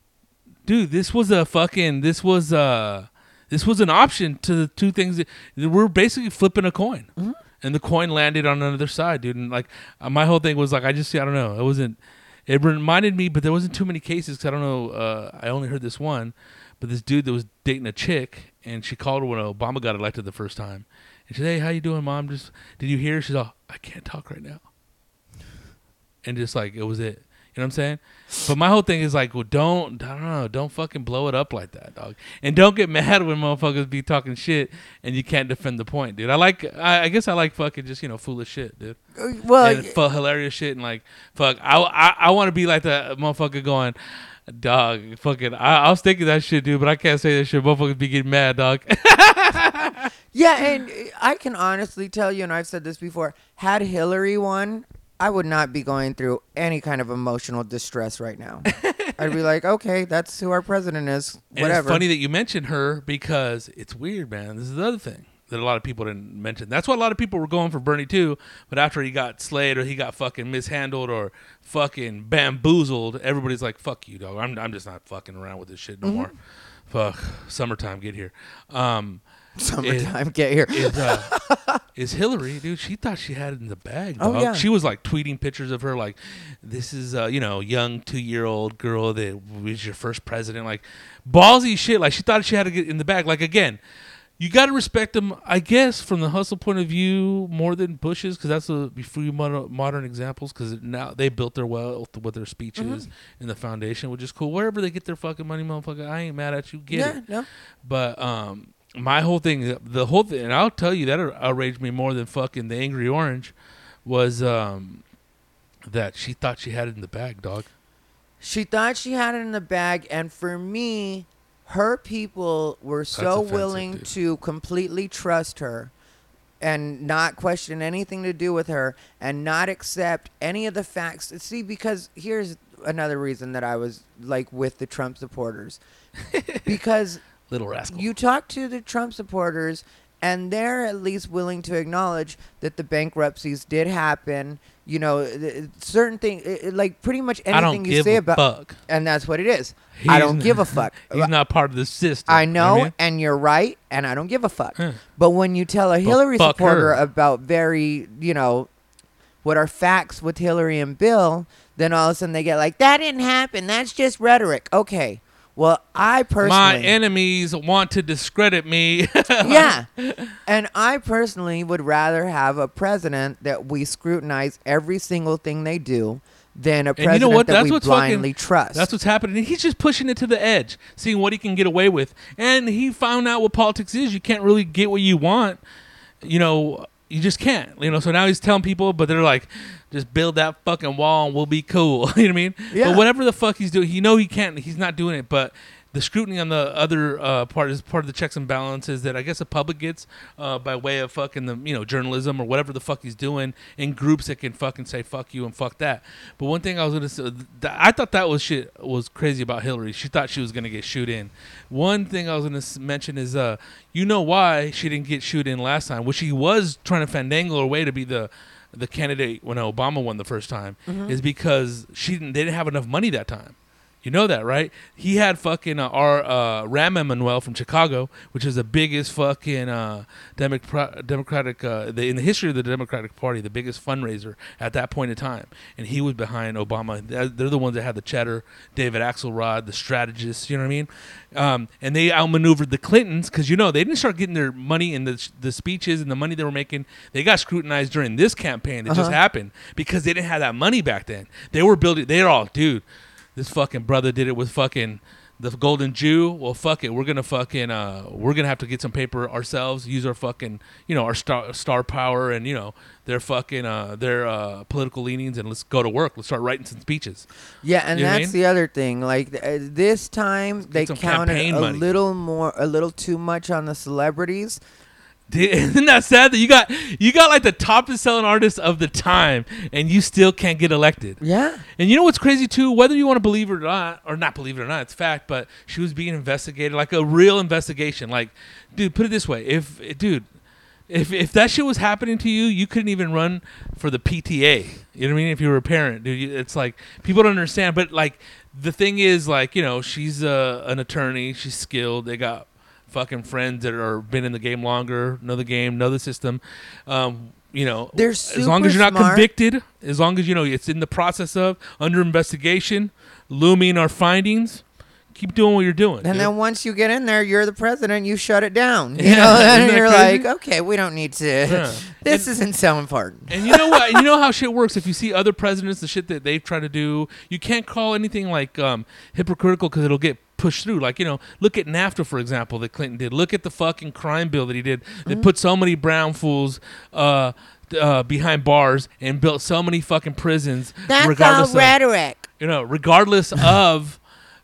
dude. This was a fucking, this was uh this was an option to the two things that we're basically flipping a coin. And the coin landed on another side, dude. And like uh, my whole thing was like, I just, I don't know. It wasn't. It reminded me, but there wasn't too many cases because I don't know. Uh, I only heard this one, but this dude that was dating a chick, and she called when Obama got elected the first time, and she said, "Hey, how you doing, mom? Just did you hear?" She's all, "I can't talk right now," and just like it was it. You know what I'm saying? But my whole thing is like, well, don't, I don't know, don't fucking blow it up like that, dog. And don't get [LAUGHS] mad when motherfuckers be talking shit and you can't defend the point, dude. I like, I, I guess I like fucking just you know foolish shit, dude. Uh, well, and fu- hilarious shit and like fuck. I I, I want to be like that motherfucker going. Dog, fucking, I, I was thinking that shit, dude, but I can't say that shit. Motherfuckers be getting mad, dog. [LAUGHS] yeah, [LAUGHS] and I can honestly tell you, and I've said this before. Had Hillary won, I would not be going through any kind of emotional distress right now. [LAUGHS] I'd be like, okay, that's who our president is. Whatever. And it's funny that you mentioned her because it's weird, man. This is the other thing that a lot of people didn't mention. That's why a lot of people were going for Bernie too. But after he got slayed or he got fucking mishandled or fucking bamboozled, everybody's like, "Fuck you, dog. I'm I'm just not fucking around with this shit no Mm-hmm. more." Fuck, summertime, get here. Um, [LAUGHS] Summertime, get here. is uh, [LAUGHS] is Hillary, dude. She thought she had it in the bag. Oh, yeah. She was like tweeting pictures of her, like, "This is uh, you know, young two year old girl that was your first president." Like, ballsy shit. Like she thought she had to get in the bag. Like again, you got to respect them, I guess, from the hustle point of view more than Bush's, because that's a few modern, modern examples. Because now they built their wealth with their speeches Mm-hmm. and the foundation, which is cool. Wherever they get their fucking money, motherfucker, I ain't mad at you. Get yeah, it. no. But um, my whole thing, the whole thing, and I'll tell you that outraged me more than fucking the angry orange, was um, that she thought she had it in the bag, dog. She thought she had it in the bag, and for me, her people were so willing dude. to completely trust her and not question anything to do with her and not accept any of the facts. See, because here's another reason that I was like with the Trump supporters. [LAUGHS] because Little rascal. you talk to the Trump supporters, and they're at least willing to acknowledge that the bankruptcies did happen. You know, certain things, like pretty much I don't anything you give say a about, fuck. and that's what it is. I don't n- give a fuck. [LAUGHS] He's not part of the system. I you know, I mean? and you're right, and I don't give a fuck. But when you tell a Hillary supporter her. about very, you know, what are facts with Hillary and Bill, then all of a sudden they get like, that didn't happen. That's just rhetoric. Okay. Well, I personally. My enemies want to discredit me. [LAUGHS] yeah. And I personally would rather have a president that we scrutinize every single thing they do than a you know president what? that That's we what's fucking- blindly trust. That's what's happening. He's just pushing it to the edge, seeing what he can get away with. And he found out what politics is. You can't really get what you want. You know, you just can't. You know, so now he's telling people, but they're like, just build that fucking wall and we'll be cool. [LAUGHS] you know what I mean? Yeah. But whatever the fuck he's doing, you know he can't. He's not doing it. But the scrutiny on the other uh, part is part of the checks and balances that I guess the public gets uh, by way of fucking the you know journalism or whatever the fuck he's doing in groups that can fucking say fuck you and fuck that. But one thing I was gonna say, I thought that was shit was crazy about Hillary. She thought she was gonna get shoot in. One thing I was gonna s- mention is uh you know why she didn't get shoot in last time, which she was trying to fandangle her way to be the the candidate when Obama won the first time, is because she didn't they didn't have enough money that time. You know that, right? He had fucking uh, our uh, Rahm Emanuel from Chicago, which is the biggest fucking uh, Democrat, Democratic uh, the, in the history of the Democratic Party, the biggest fundraiser at that point in time, and he was behind Obama. They're the ones that had the cheddar, David Axelrod, the strategists. You know what I mean? Um, and they outmaneuvered the Clintons because you know they didn't start getting their money in the the speeches and the money they were making. They got scrutinized during this campaign that just Uh-huh. happened because they didn't have that money back then. They were building. They're all, dude this fucking brother did it with fucking the golden Jew. Well, fuck it. We're gonna fucking uh, we're gonna have to get some paper ourselves. Use our fucking you know our star star power and you know their fucking uh, their uh, political leanings and let's go to work. Let's start writing some speeches. Yeah, and You know what I that's mean? the other thing. Like uh, this time, they counted a money. little more, a little too much on the celebrities. Dude, [LAUGHS] Isn't that sad that you got you got like the top selling artist of the time and you still can't get elected? Yeah, And you know what's crazy too? Whether you want to believe it or not, or not believe it or not, it's fact. But she was being investigated, like a real investigation. Like, dude, put it this way: if, dude, if if that shit was happening to you, you couldn't even run for the PTA. You know what I mean? If you were a parent, dude, you- it's like people don't understand. But like, the thing is, like, you know, she's uh, an attorney. She's skilled. They got fucking friends that are been in the game longer, know the game, know the system. Um, you know, They're as long as you're not smart. convicted, as long as you know it's in the process of under investigation, looming our findings, keep doing what you're doing. and dude. then once you get in there, you're the president. You shut it down. You Yeah, know, [LAUGHS] and you're crazy? like, okay, we don't need to. Yeah. [LAUGHS] This And- isn't so important. And you know what? [LAUGHS] You know how shit works. If you see other presidents, the shit that they've tried to do, you can't call anything like um, hypocritical because it'll get pushed through. Like you know, look at NAFTA for example that Clinton did. Look at the fucking crime bill that he did. That put so many brown fools. Uh, uh, behind bars and built so many fucking prisons. That's all regardless of, rhetoric. you know, regardless of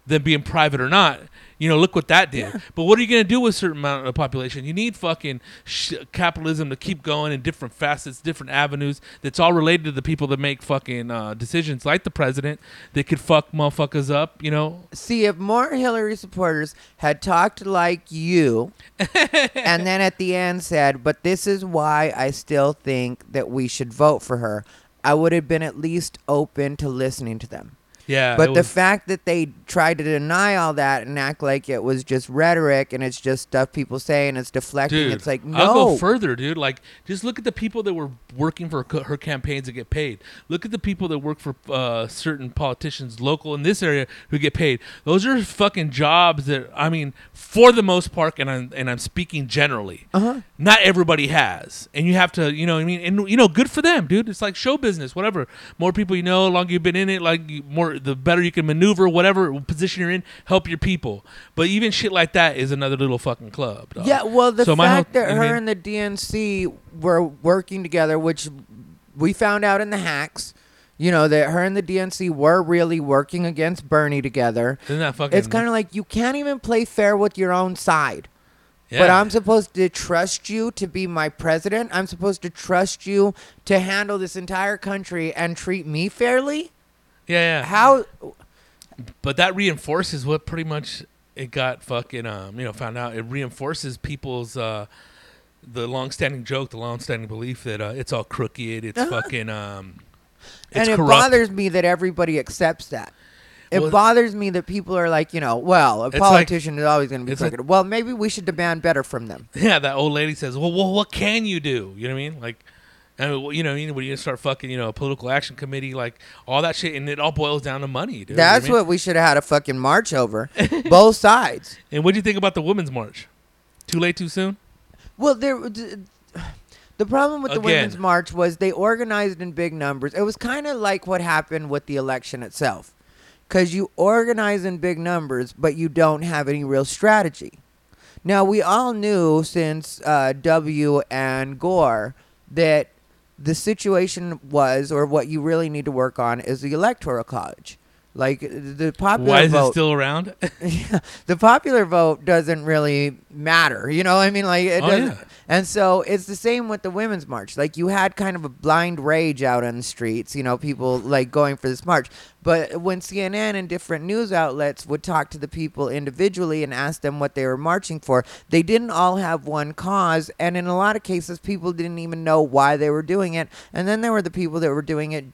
them being private or not. You know, look what that did. But what are you going to do with a certain amount of the population? You need fucking sh- capitalism to keep going in different facets, different avenues. That's all related to the people that make fucking uh, decisions, like the president. They could fuck motherfuckers up. You know, See, if more Hillary supporters had talked like you, [LAUGHS] and then at the end said, "But this is why I still think that we should vote for her," I would have been at least open to listening to them. Yeah, But the was- fact that they tried to deny all that and act like it was just rhetoric and it's just stuff people say and it's deflecting, Dude, it's like no. I'll go further, dude. Like, just look at the people that were working for her campaigns that get paid. Look at the people that work for uh, certain politicians, local in this area, who get paid. Those are fucking jobs that I mean, for the most part, and I'm and I'm speaking generally. Uh-huh. Not everybody has, and you have to, you know, I mean, and you know, good for them, dude. It's like show business, whatever. More people you know, the longer you've been in it, like you- more, the better you can maneuver, whatever position you're in, help your people. But even shit like that is another little fucking club. dog. Yeah, well, the So my fact whole- that I her mean- and the DNC were working together, which we found out in the hacks, you know, that her and the DNC were really working against Bernie together. Isn't that fucking? It's kind of like you can't even play fair with your own side. yeah. But I'm supposed to trust you to be my president. I'm supposed to trust you to handle this entire country and treat me fairly. Yeah, yeah. How? But that reinforces what pretty much it got fucking um you know found out. It reinforces people's uh the long-standing joke, the long-standing belief that uh, it's all crooked. It's Uh-huh. fucking um. It's and it corrupt. bothers me that everybody accepts that. It Well- bothers me that people are like, you know, well, a It's like- politician is always going to be it's like- crooked. well, maybe we should demand better from them. [LAUGHS] Yeah, that old lady says, "Well, well what can you do?" You know what I mean? Like, Mean, you know, what I mean, when you start fucking, you know, a political action committee, like all that shit, and it all boils down to money, dude. You know That's I mean? what we should have had a fucking march over, [LAUGHS] both sides. And what do you think about the women's march? Too late, too soon. Well, there. The problem with the women's march was they organized in big numbers. It was kind of like what happened with the election itself, because you organize in big numbers, but you don't have any real strategy. Now we all knew since uh, W and Gore that the situation was, or what you really need to work on, is the electoral college. Like the popular Why is vote it still around? [LAUGHS] the popular vote doesn't really matter. You know, I mean, like, it Oh, doesn't. yeah. And so it's the same with the women's march. Like, you had kind of a blind rage out on the streets. You know, people like going for this march. But when CNN and different news outlets would talk to the people individually and ask them what they were marching for, they didn't all have one cause. And in a lot of cases, people didn't even know why they were doing it. And then there were the people that were doing it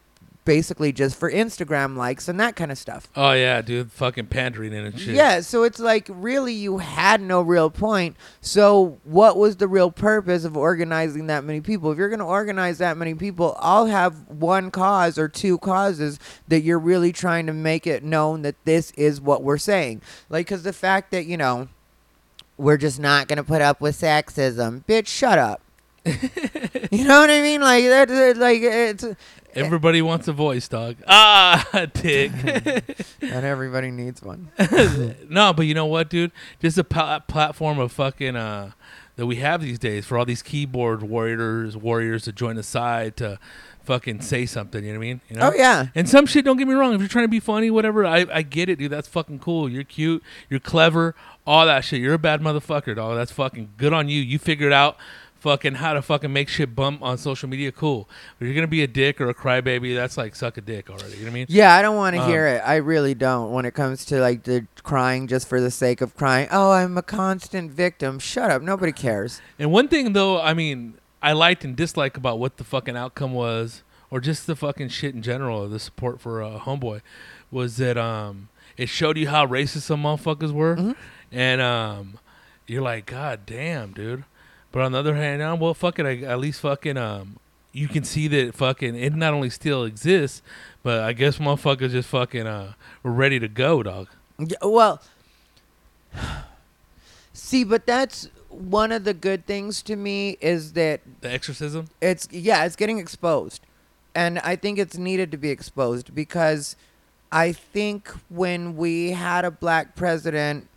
basically just for Instagram likes and that kind of stuff. oh yeah, dude, fucking pandering and shit. Yeah, so it's like really you had no real point. So what was the real purpose of organizing that many people? If you're going to organize that many people, I'll have one cause or two causes that you're really trying to make it known that this is what we're saying. Like cuz the fact that, you know, we're just not going to put up with sexism. Bitch, shut up. [LAUGHS] you know what I mean? Like that that- like it's Everybody wants a voice, dog. [LAUGHS] Ah, [LAUGHS] dick. and everybody needs one. no, but you know what, dude? Just a pla- platform of fucking uh that we have these days for all these keyboard warriors warriors to join the side to fucking say something. You know what I mean? You know? Oh yeah. And some shit, don't get me wrong. If you're trying to be funny, whatever, I, I get it, dude. That's fucking cool. You're cute. You're clever. All that shit. You're a bad motherfucker, dog. That's fucking good on you. You figured out fucking how to fucking make shit bump on social media. Cool. But you're gonna be a dick or a crybaby. That's like suck a dick already. You know what I mean? Yeah, I don't want to Um, hear it. I really don't. When it comes to like the crying just for the sake of crying. Oh, I'm a constant victim. Shut up. Nobody cares. And one thing though, I mean, I liked and disliked about what the fucking outcome was, or just the fucking shit in general, the support for uh, Homeboy, was that um, it showed you how racist some motherfuckers were, Mhm. and um, you're like, God damn, dude. But on the other hand, now, well, fuck it, I, at least fucking um, you can see that fucking it not only still exists, but I guess motherfuckers just fucking uh, were ready to go, dog. Yeah, well, [SIGHS] see, but that's one of the good things to me is that The exorcism. it's yeah, it's getting exposed. And I think it's needed to be exposed because I think when we had a black president,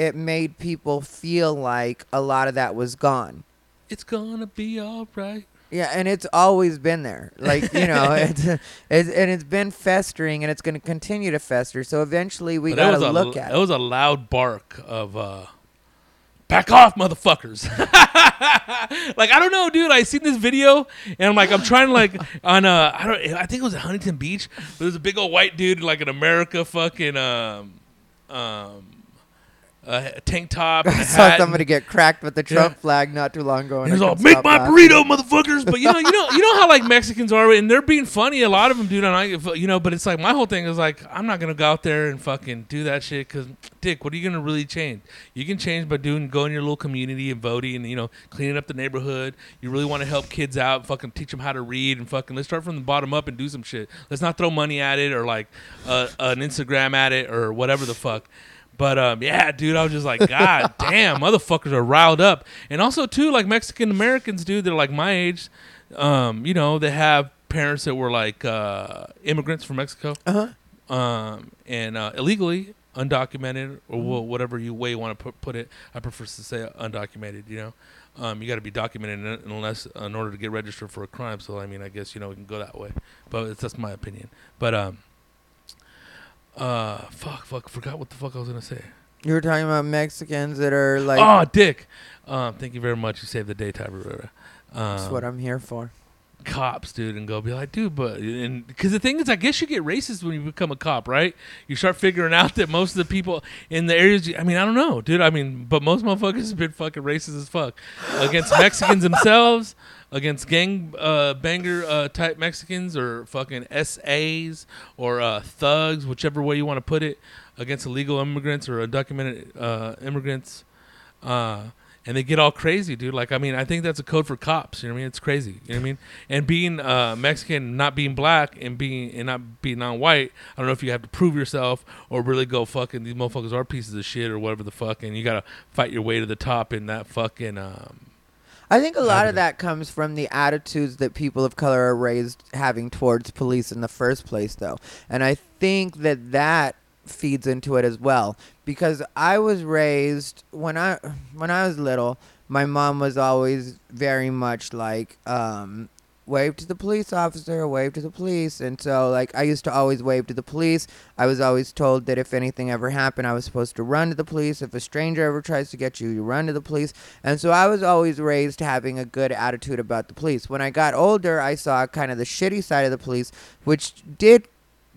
it made people feel like a lot of that was gone. It's gonna be all right. Yeah, and it's always been there. Like you know, [LAUGHS] it's, it's and it's been festering, and it's going to continue to fester. So eventually, we got was to a, look at. That it. was a loud bark of uh back off, motherfuckers. [LAUGHS] like I don't know, dude. I seen this video and I'm like, I'm trying to like [LAUGHS] on uh I don't I think it was at Huntington Beach. But there's a big old white dude like an America fucking um um a tank top, and [LAUGHS] I a saw somebody get cracked with the Trump Yeah. flag not too long ago. and he's I all, "Make my laughing." burrito, motherfuckers!" But you know, you know, you know how like Mexicans are, and they're being funny. A lot of them, dude. And I, you know, but it's like my whole thing is like, I'm not gonna go out there and fucking do that shit because, Dick, what are you gonna really change? You can change by doing going in your little community and voting, and you know, cleaning up the neighborhood. You really want to help kids out, fucking teach them how to read, and fucking let's start from the bottom up and do some shit. Let's not throw money at it or like uh, an Instagram at it or whatever the fuck. But um, yeah, dude, I was just like, God [LAUGHS] damn, motherfuckers are riled up. And also too, like Mexican Americans, dude, they're like my age. Um, you know, they have parents that were like uh, immigrants from Mexico, Uh-huh. um, and uh, illegally undocumented or wha- whatever you way you want to put, put it. I prefer to say undocumented. You know, um, you got to be documented in- unless in order to get registered for a crime. So I mean, I guess you know we can go that way, but it's that's my opinion. But um, uh, fuck, fuck, forgot what the fuck I was gonna say. You were talking about Mexicans that are like. oh, Dick. Um, thank you very much. You saved the day, Rivera. Um, That's what I'm here for. Cops, dude, and go be like, dude, but and because the thing is, I guess you get racist when you become a cop, right? You start figuring out that most of the people in the areas, I mean, I don't know, dude. I mean, but most motherfuckers have been fucking racist as fuck against Mexicans themselves, against gang uh, banger uh, type Mexicans or fucking SAs or uh, thugs, whichever way you want to put it, against illegal immigrants or undocumented uh, immigrants. Uh, and they get all crazy, dude. Like, I mean, I think that's a code for cops. You know what I mean? It's crazy. You know what I mean? And being uh, Mexican, not being black, and being and not being non-white, I don't know if you have to prove yourself or really go fucking these motherfuckers are pieces of shit or whatever the fuck, and you gotta fight your way to the top in that fucking. Um, I think a lot of that comes from the attitudes that people of color are raised having towards police in the first place, though. And I think that that feeds into it as well because I was raised when I when I was little, my mom was always very much like um wave to the police officer, wave to the police. And so like I used to always wave to the police. I was always told that if anything ever happened, I was supposed to run to the police. If a stranger ever tries to get you, you run to the police. And so I was always raised having a good attitude about the police. When I got older, I saw kind of the shitty side of the police, which did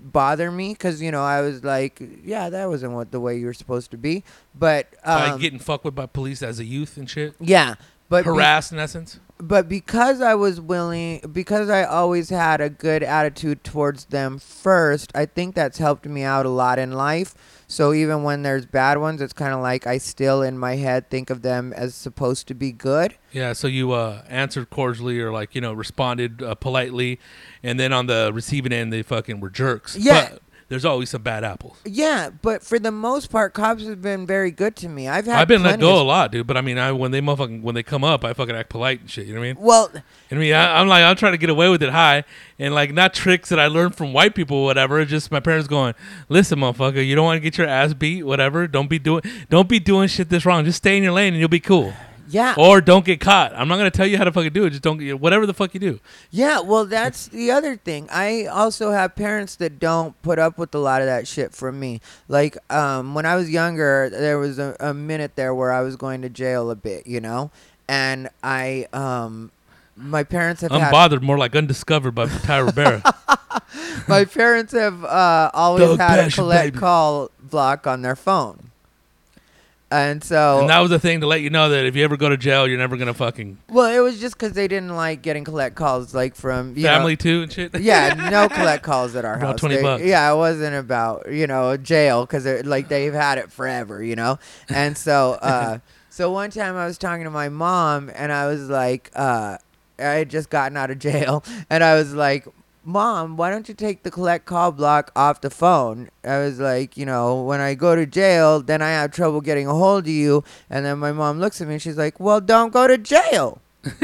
bother me because you know I was like, yeah, that wasn't what the way you were supposed to be. But by um, getting fucked with by police as a youth and shit, yeah, but be- harassed in essence. but because I was willing, because I always had a good attitude towards them first, I think that's helped me out a lot in life. So even when there's bad ones, it's kind of like I still in my head think of them as supposed to be good. Yeah, so you uh, answered cordially or like you know responded uh, politely, and then on the receiving end they fucking were jerks. Yeah. but there's always some bad apples. Yeah, but for the most part, cops have been very good to me. I've had I've been let go of- a lot, dude. But I mean, I when they motherfucking when they come up, I fucking act polite and shit. You know what I mean? Well, I mean, I, I'm like I'm trying to get away with it high, and like not tricks that I learned from white people, or whatever. It's just my parents going, "Listen, motherfucker, you don't want to get your ass beat, whatever. Don't be doing don't be doing shit this wrong. Just stay in your lane and you'll be cool." Yeah, Or don't get caught. I'm not gonna tell you how to fucking do it. Just don't get whatever the fuck you do. Yeah, well, that's the other thing. I also have parents that don't put up with a lot of that shit from me. Like, um, when I was younger, there was a, a minute there where I was going to jail a bit, you know, and I, um, my parents have had, Unbothered, more like undiscovered by Ty Rivera. [LAUGHS] my parents have uh, always Doug had a collect baby. call block on their phone, and so and that was the thing to let you know that if you ever go to jail, you're never gonna fucking well, it was just because they didn't like getting collect calls, like from you know, family too and shit. [LAUGHS] yeah, no [LAUGHS] collect calls at our About house. 20 They- bucks. Yeah, it wasn't about you know jail because like they've had it forever, you know. And so, uh, [LAUGHS] so one time I was talking to my mom, and I was like, uh, I had just gotten out of jail, and I was like. Mom, why don't you take the collect call block off the phone? I was like, you know, when I go to jail, then I have trouble getting a hold of you. And then my mom looks at me and she's like, well, don't go to jail. [LAUGHS]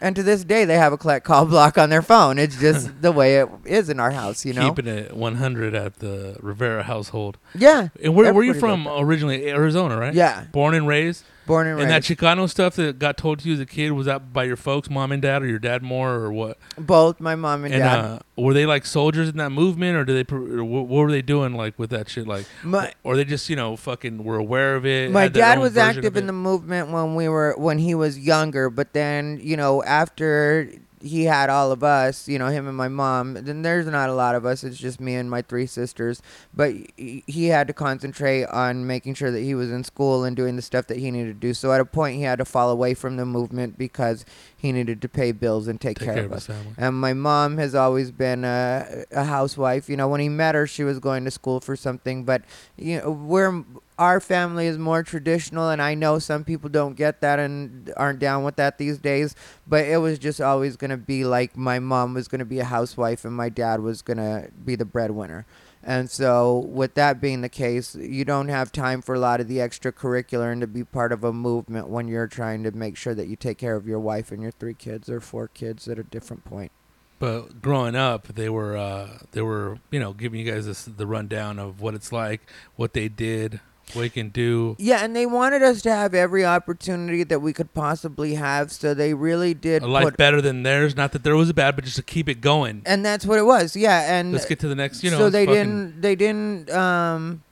And to this day, they have a collect call block on their phone. It's just [LAUGHS] the way it is in our house, you know. Keeping it 100 at the Rivera household. yeah, And where were you Everybody from does originally? Arizona, right? yeah. Born and raised. Born and And that. Chicano stuff that got told to you as a kid was that by your folks, mom and dad, or your dad more, or what? Both my mom and, And dad. uh, were they like soldiers in that movement, or did they? Or what, what were they doing like with that shit? Like, my or they just you know fucking were aware of it. my dad was active in the movement when we were when he was younger, but then you know after he had all of us, you know, him and my mom. Then there's not a lot of us. It's just me and my three sisters. But he had to concentrate on making sure that he was in school and doing the stuff that he needed to do. So at a point, he had to fall away from the movement because he needed to pay bills and take, Take care, care of of us. And my mom has always been a, a housewife. You know, when he met her, she was going to school for something. But you know, we're our family is more traditional, and I know some people don't get that and aren't down with that these days. But it was just always going to be like my mom was going to be a housewife, and my dad was going to be the breadwinner. And so, with that being the case, you don't have time for a lot of the extracurricular and to be part of a movement when you're trying to make sure that you take care of your wife and your three kids or four kids at a different point. But growing up, they were uh, they were you know giving you guys this, the rundown of what it's like, what they did, you can do. Yeah, and they wanted us to have every opportunity that we could possibly have. So they really did A life put, better than theirs. Not that there was a bad, but just to keep it going. and that's what it was. Yeah, and Let's get to the next. You know, so they didn't they didn't um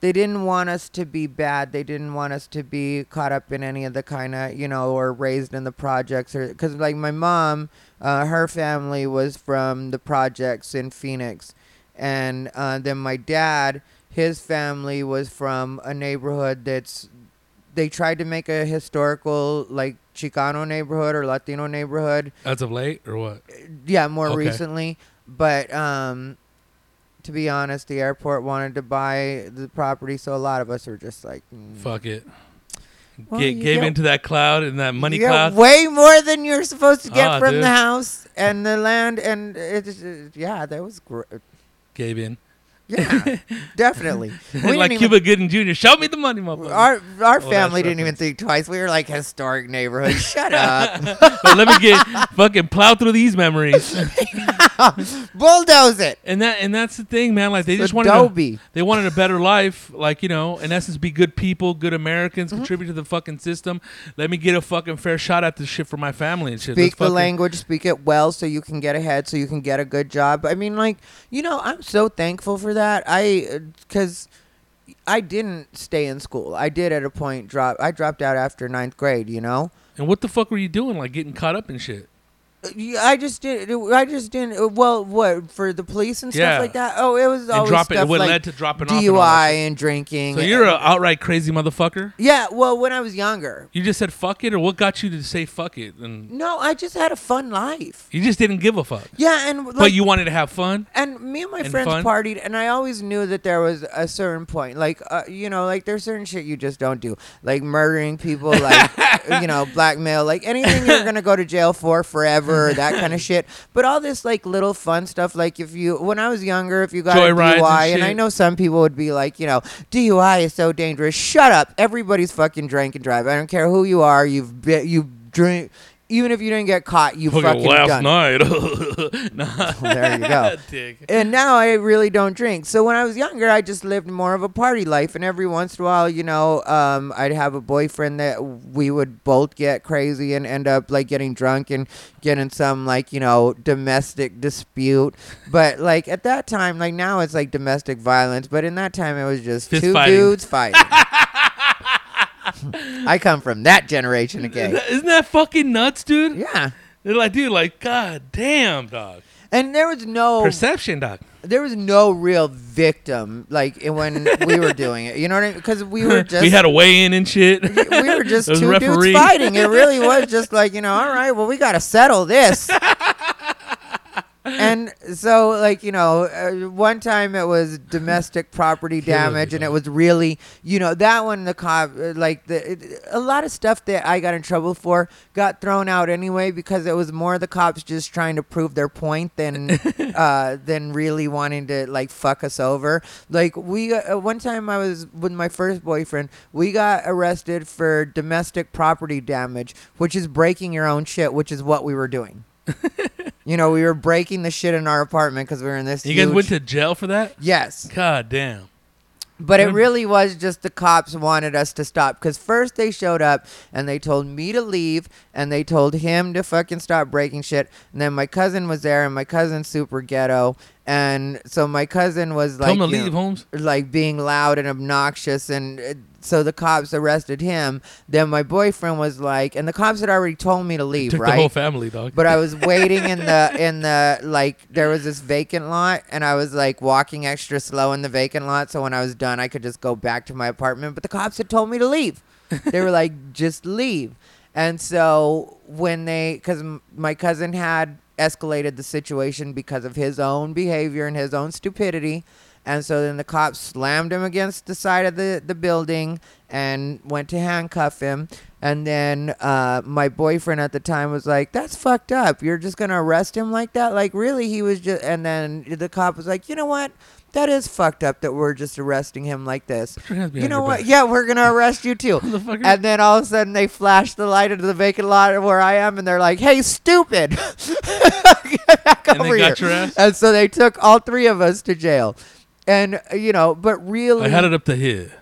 they didn't want us to be bad they didn't want us to be caught up in any of the kind of you know or raised in the projects or because like my mom uh, her family was from the projects in phoenix and uh, then my dad his family was from a neighborhood that's they tried to make a historical like chicano neighborhood or latino neighborhood as of late or what? yeah, more Okay. recently. But um, to be honest, the airport wanted to buy the property, so a lot of us were just like, mm. Fuck it. Well, Ga- gave get- into that cloud and that money you get cloud. way more than you're supposed to get Ah, from dude. the house and the land, and it's yeah, that was great. Gave in. Yeah, [LAUGHS] definitely. We didn't like even- Cuba Gooding Jr. Show me the money, motherfucker. Our our that family didn't even reference. think twice. We were like historic neighborhood. Shut up, [LAUGHS] But let me get fucking plow through these memories. [LAUGHS] [LAUGHS] bulldoze it. And that and that's the thing, man. Like they just wanted a, Adobe. they wanted a better life. Like you know, in essence, be good people, good Americans, Mm-hmm. contribute to the fucking system. Let me get a fucking fair shot at this shit for my family and shit. Let's speak the fucking- language, speak it well, so you can get ahead, so you can get a good job. I mean, like you know, I'm so thankful for that. I because I didn't stay in school. I did at a point drop. I dropped out after ninth grade. You know. And what the fuck were you doing? Like getting caught up in shit. I just didn't. I just didn't. uh, Well, what for the police and stuff Yeah. like that? Oh, it was always dropping stuff what like led to dropping off. and all that DUI and drinking. So you're an outright crazy motherfucker. yeah. Well, when I was younger, You just said fuck it, or what got you to say fuck it? And no, I just had a fun life. you just didn't give a fuck. Yeah, and like, but you wanted to have fun. and me and my And friends fun? partied and i always knew that there was a certain point like uh, you know like there's certain shit you just don't do like murdering people like [LAUGHS] you know blackmail like anything you're gonna go to jail for forever [LAUGHS] that kind of shit. But all this like little fun stuff like if you when i was younger if you got Joyrides a dui and, i know some people would be like you know dui is so dangerous. Shut up. Everybody's fucking drink and drive. I don't care who you are. You've been you drink even if you didn't get caught you fucking last done night. [LAUGHS] Nah. there you go [LAUGHS] Dick. and now I really don't drink. So when I was younger, I just lived more of a party life, and every once in a while, you know, um, I'd have a boyfriend that we would both get crazy and end up like getting drunk and getting some like you know domestic dispute. But like at that time, like now it's like domestic violence, but in that time it was just Fist two fighting. dudes fighting. [LAUGHS] I come from that generation again. Isn't that fucking nuts, dude? Yeah. They're like, dude, like, god damn, dog. And there was no Perception, dog. there was no real victim like when we were doing it. You know what I mean? Because [LAUGHS] [LAUGHS] we were just we had a weigh in and shit. we were just two referee. dudes fighting. It really was just like you know, all right, well, we got to settle this. [LAUGHS] and so, like you know, uh, one time it was domestic property damage, and it was really, you know, that one the cop uh, like the it, a lot of stuff that I got in trouble for got thrown out anyway because it was more the cops just trying to prove their point than [LAUGHS] uh, than really wanting to like fuck us over. Like we uh, one time I was with my first boyfriend, we got arrested for domestic property damage, which is breaking your own shit, which is what we were doing. [LAUGHS] you know, we were breaking the shit in our apartment because we were in this. You guys went to jail for that? yes, God damn. but it really was just the cops wanted us to stop because first they showed up and they told me to leave and they told him to fucking stop breaking shit. And then my cousin was there and my cousin's super ghetto. And so my cousin was Tell like, them to you leave, know, Holmes. like being loud and obnoxious and uh, so the cops arrested him. Then my boyfriend was like, and the cops had already told me to leave, Took right? the whole family, dog. but I was [LAUGHS] waiting in the in the like there was this vacant lot and I was like walking extra slow in the vacant lot so when I was done I could just go back to my apartment but the cops had told me to leave. [LAUGHS] they were like just leave. And so when they cuz my cousin had escalated the situation because of his own behavior and his own stupidity and so then the cops slammed him against the side of the, the building and went to handcuff him. And then uh, my boyfriend at the time was like, "That's fucked up. You're just gonna arrest him like that? Like really? He was just." And then the cop was like, "You know what? That is fucked up that we're just arresting him like this. You know what? back. Yeah, we're gonna arrest you too." [LAUGHS] And then all of a sudden they flash the light into the vacant lot where I am, and they're like, "Hey, stupid! [LAUGHS] Get back And they over got here!" And so they took all three of us to jail. And uh, you know, but really, I had it up to here.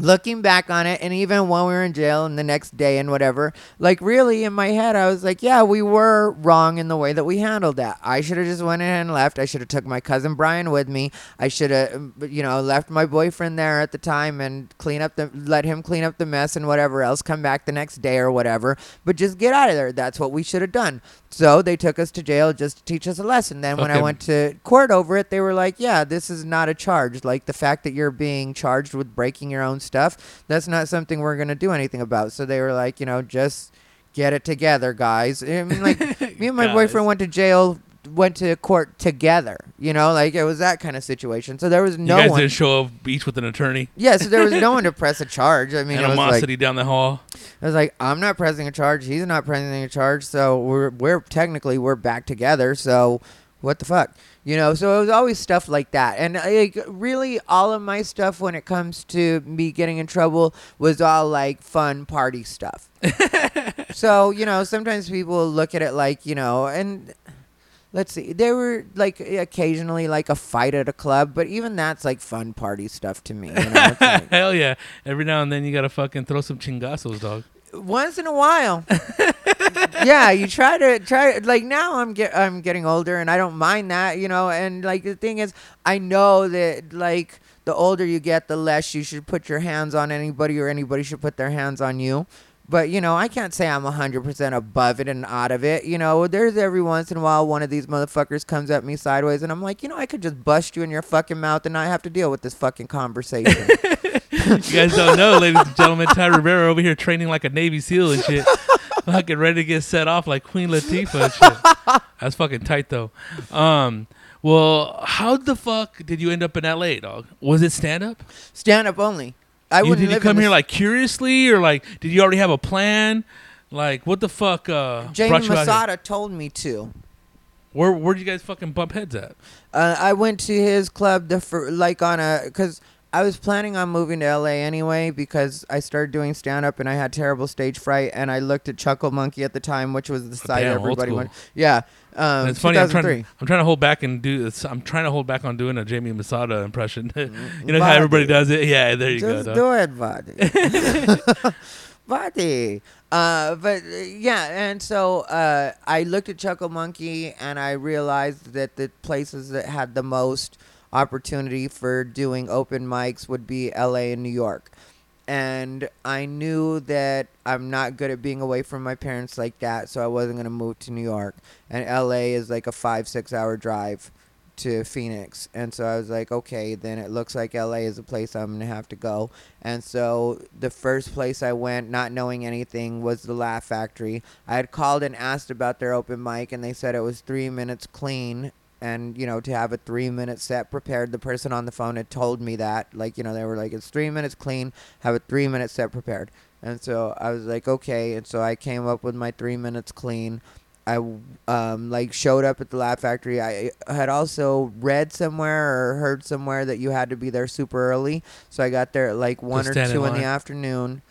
Looking back on it and even when we were in jail and the next day and whatever like really in my head i was like yeah we were wrong in the way that we handled that. I should have just went in and left. I should have took my cousin brian with me. I should have um, you know left my boyfriend there at the time and clean up the let him clean up the mess and whatever else come back the next day or whatever. But just get out of there. That's what we should have done. So they took us to jail just to teach us a lesson. Then when i went to court over it they were like yeah this is not a charge. Like the fact that you're being charged with breaking your own stuff that's not something we're going to do anything about so they were like you know just get it together guys i mean like [LAUGHS] me and my Guys. boyfriend went to jail went to court together you know like it was that kind of situation so there was no you guys one didn't show up each with an attorney. yeah so there was no one to press a [LAUGHS] charge i mean it was like Animosity down the hall. I was like, I'm not pressing a charge. He's not pressing a charge. So we're we're technically we're back together. So what the fuck, you know? So it was always stuff like that. And uh, like really, all of my stuff when it comes to me getting in trouble was all like fun party stuff. [LAUGHS] so you know, sometimes people look at it like you know, and let's see, there were like occasionally like a fight at a club, but even that's like fun party stuff to me. You know? Like- [LAUGHS] Hell yeah. Every now and then you gotta fucking throw some chingazos, dog. Once in a while. [LAUGHS] yeah, you try to try like now I'm get I'm getting older and I don't mind that, you know, and like the thing is I know that like the older you get the less you should put your hands on anybody or anybody should put their hands on you. But you know, I can't say I'm 100% above it and out of it. You know, there's every once in a while one of these motherfuckers comes at me sideways and I'm like, "You know, I could just bust you in your fucking mouth and not have to deal with this fucking conversation." [LAUGHS] You guys don't know, ladies and gentlemen, Ty Rivera over here training like a Navy SEAL and shit. fucking ready to get set off like Queen Latifah and shit. That's fucking tight though. Um well, how the fuck did you end up in LA, dog? Was it stand up? Stand up only. I You, wouldn't did you come here like curiously or like did you already have a plan? Like what the fuck uh Jamie brought you out here? Masada told me to. Where where'd you guys fucking bump heads at? Uh, I went to his club the fir- like on a because I was planning on moving to LA anyway because I started doing stand up and I had terrible stage fright and I looked at Chuckle Monkey at the time, which was the site damn, old everybody school. went. Yeah, um, it's funny. I'm trying, 2003. to, I'm trying to hold back and do. this- I'm trying to hold back on doing a Jamie Masada impression. [LAUGHS] you know how Body. everybody does it. Yeah, there you Just go. dog. do it, buddy. [LAUGHS] buddy. Uh, but uh, yeah, and so uh, I looked at Chuckle Monkey and I realized that the places that had the most opportunity for doing open mics would be LA and New York. And I knew that I'm not good at being away from my parents like that, so I wasn't going to move to New York. And LA is like a five, six hour drive to Phoenix. And so I was like, okay, then it looks like LA is a place I'm going to have to go. And so the first place I went, not knowing anything, was the Laugh Factory. I had called and asked about their open mic, and they said it was three minutes clean. And, you know, to have a three minute set prepared, the person on the phone had told me that. Like, you know, they were like, it's three minutes clean, have a three minute set prepared. And so I was like, okay. And so I came up with my three minutes clean. I um, like showed up at the Laugh Factory. I had also read somewhere or heard somewhere that you had to be there super early, so I got there at like one or stand in two in the afternoon,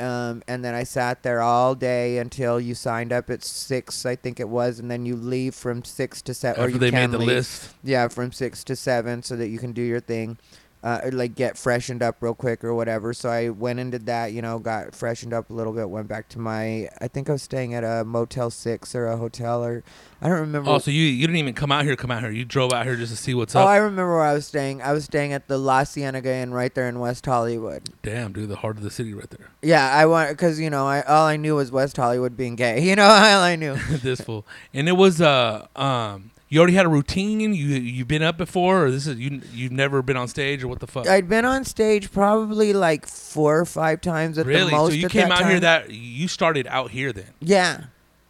um, and then I sat there all day until you signed up at six, I think it was, and then you leave from six to seven. or you they can made the leave. list. Yeah, from six to seven, so that you can do your thing. Uh, like get freshened up real quick or whatever. So I went and did that. You know, got freshened up a little bit. Went back to my. I think I was staying at a Motel Six or a hotel or I don't remember. Oh, so you you didn't even come out here, come out here. You drove out here just to see what's Oh, up. Oh, I remember where I was staying. I was staying at the La Cienega Inn right there in West Hollywood. Damn, dude, the heart of the city right there. Yeah, I want because you know I all I knew was West Hollywood being gay. [LAUGHS] You know all I knew. [LAUGHS] this fool. And it was uh um you already had a routine. You you've been up before, or this is you you've never been on stage, or what the fuck? I'd been on stage probably like four or five times at really? the most. so you came out here that you started out here then. Yeah,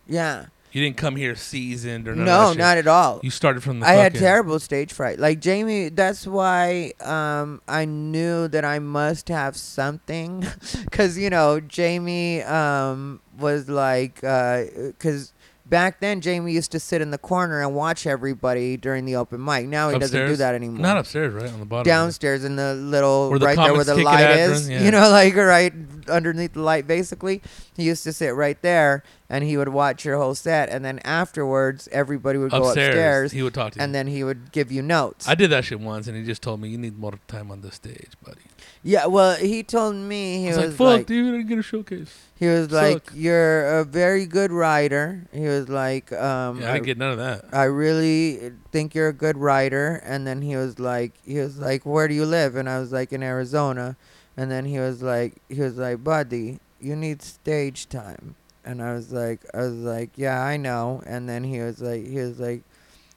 yeah. You didn't come here seasoned or No, not at all. You started from the. I had terrible stage fright. Like Jamie, that's why um, I knew that I must have something, [LAUGHS] because you know Jamie um, was like, because back then Jamie used to sit in the corner and watch everybody during the open mic. Now he doesn't do that anymore. Not upstairs, right on the bottom. downstairs in the little Where the right there where comics the kick it light at is. yeah. [LAUGHS] You know, like right underneath the light. Basically, he used to sit right there, and he would watch your whole set, and then afterwards, everybody would go upstairs. upstairs, He would talk to you. and then he would give you notes. I did that shit once, and he just told me you need more time on the stage, buddy. yeah, well, he told me he I was, was, like, like, "Fuck, dude, I didn't get a showcase." he was like, you're a very good writer. He was like, um, Yeah, I didn't get none of that. I really think you're a good writer. And then he was like, he was like, where do you live? And I was like, in Arizona. And then he was like, he was like, buddy, you need stage time. And I was like, I was like, yeah, I know. And then he was like, he was like,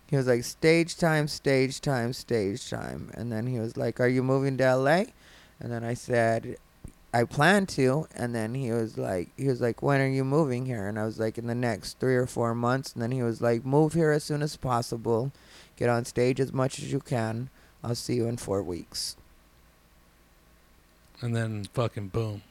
he was like, stage time, stage time, stage time. And then he was like, are you moving to LA? And then I said, I plan to. And then he was like, he was like, when are you moving here? And I was like, in the next three or four months. And then he was like, move here as soon as possible. Get on stage as much as you can. I'll see you in four weeks. And then fucking boom.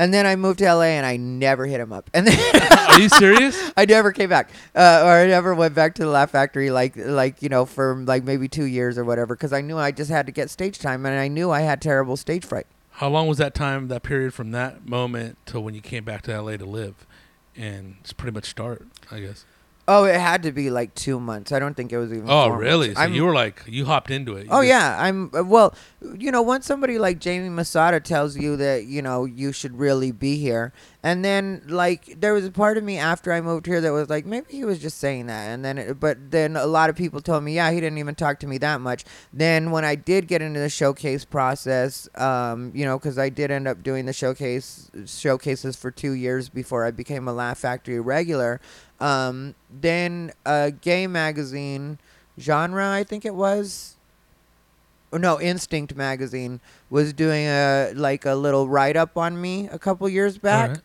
And then I moved to LA and I never hit him up. And then Are you serious? [LAUGHS] I never came back, uh, or I never went back to the Laugh Factory, like like you know, for like maybe two years or whatever, because I knew I just had to get stage time, and I knew I had terrible stage fright. How long was that time, that period from that moment to when you came back to LA to live, and just pretty much start, I guess. Oh, it had to be like two months. I don't think it was even. Oh, really? So I'm- you were like, you hopped into it. You Oh just- yeah, I'm uh, well. You know, once somebody like Jamie Masada tells you that you know you should really be here, and then like there was a part of me after I moved here that was like maybe he was just saying that, and then it, but then a lot of people told me yeah he didn't even talk to me that much. Then when I did get into the showcase process, um, you know, because I did end up doing the showcase showcases for two years before I became a Laugh Factory regular. Um, then a gay magazine genre, I think it was. Or no, Instinct magazine was doing a like a little write up on me a couple years back, Alright.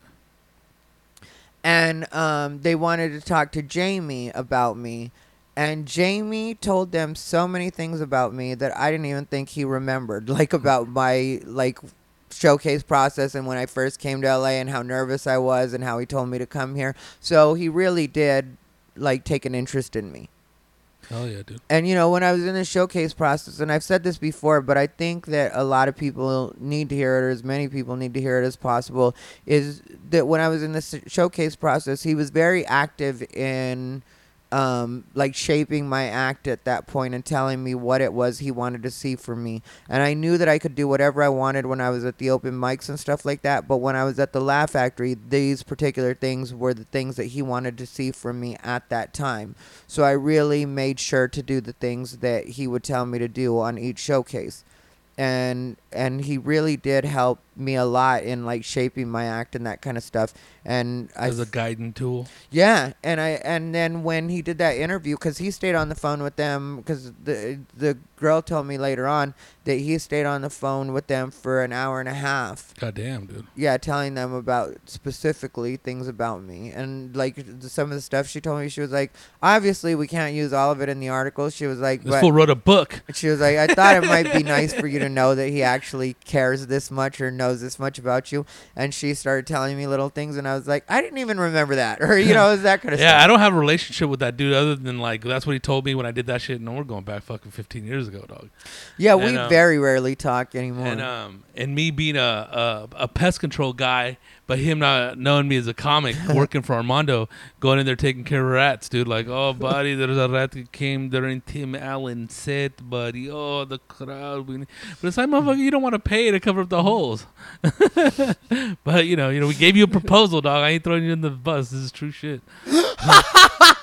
and um, they wanted to talk to Jamie about me. And Jamie told them so many things about me that I didn't even think he remembered, like about my like showcase process and when I first came to LA and how nervous I was and how he told me to come here. So he really did like take an interest in me. Hell yeah, dude. And you know, when I was in the showcase process, and I've said this before, but I think that a lot of people need to hear it, or as many people need to hear it as possible, is that when I was in the showcase process, he was very active in um, like shaping my act at that point and telling me what it was he wanted to see from me. And I knew that I could do whatever I wanted when I was at the open mics and stuff like that. But when I was at the Laugh Factory, these particular things were the things that he wanted to see from me at that time. So I really made sure to do the things that he would tell me to do on each showcase. And and he really did help me a lot in like shaping my act and that kind of stuff. And I As a guiding tool. yeah, and I and then when he did that interview, because he stayed on the phone with them, because the the girl told me later on that he stayed on the phone with them for an hour and a half. God damn, dude. Yeah, telling them about specifically things about me and like some of the stuff she told me. She was like, obviously we can't use all of it in the article. She was like, This but fool wrote a book. she was like, I thought it might be nice for you to know that he actually [LAUGHS] cares this much or knows this much about you. And she started telling me little things, and I was like, I didn't even remember that, [LAUGHS] or you know, that kind of Yeah, stuff. I don't have a relationship with that dude other than like that's what he told me when I did that shit. And we're going back fucking 15 years ago. ago, dog. Yeah, And, we um, very rarely talk anymore. And um and me being a, a a pest control guy, but him not knowing me as a comic, [LAUGHS] working for Armando, going in there taking care of rats, dude. Like, oh, buddy, there's a rat that came during Tim Allen set, buddy. Oh, the crowd. we- But it's like, motherfucker, you don't want to pay to cover up the holes. [LAUGHS] but you know, you know, we gave you a proposal, dog. I ain't throwing you in the bus. This is true shit. [LAUGHS]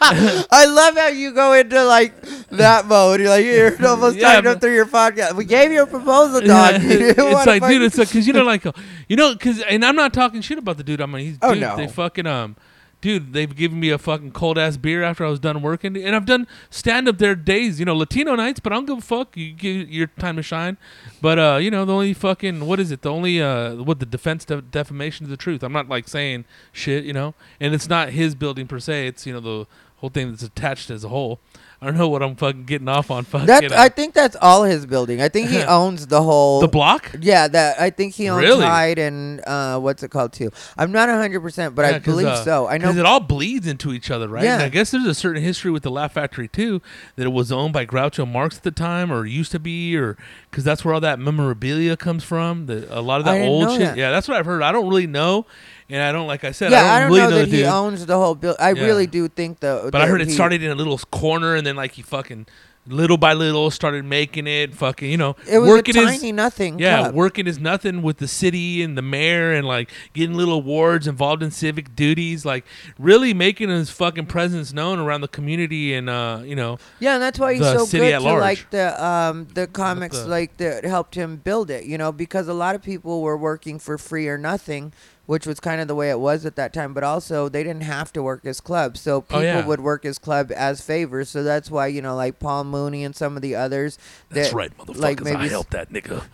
I love how you go into like that mode. You're like you're almost Yeah, talking up through your podcast. We gave you a proposal, dog. Didn't it's like, dude, it's like, cause you know, like, uh, you know, cause, and I'm not talking shit about the dude. I mean, he's, Oh, dude, no. they fucking, um, dude, they've given me a fucking cold ass beer after I was done working, and I've done stand up there days, you know, Latino nights, but I don't give a fuck. You give your time to shine, but uh, you know, the only fucking, what is it? The only, uh, what the defense de- defamation of the truth. I'm not like saying shit, you know, and it's not his building per se. It's you know the whole thing that's attached as a whole. I don't know what I'm fucking getting off on. Fucking that. I think that's all his building. I think he [LAUGHS] owns the whole. the block. yeah, that I think he owns Really? Hyde and uh, what's it called too. I'm not 100, percent but I believe uh, so. I know. Because it all bleeds into each other, right? Yeah. And I guess there's a certain history with the Laugh Factory too, that it was owned by Groucho Marx at the time, or used to be, or because that's where all that memorabilia comes from. The, a lot of I that didn't old know shit. that. Yeah, that's what I've heard. I don't really know, and I don't like I said. yeah, I don't, really know, that he dude. owns the whole building. I Yeah. really do think though. but I that heard it he- started in a little corner, and then like he fucking little by little started making it. Fucking, you know, It was working a his- tiny nothing. Yeah, club. working is nothing with the city and the mayor and like getting little awards involved in civic duties, like really making his fucking presence known around the community and uh, you know, Yeah, and that's why he's the so city good at to large. like the um the comics the- like that helped him build it, you know, because a lot of people were working for free or nothing, which was kind of the way it was at that time, but also they didn't have to work his club. So people Oh, yeah. would work his club as favors. So that's why, you know, like Paul Mooney and some of the others that's that- right, motherfuckers. like maybe I helped that nigga.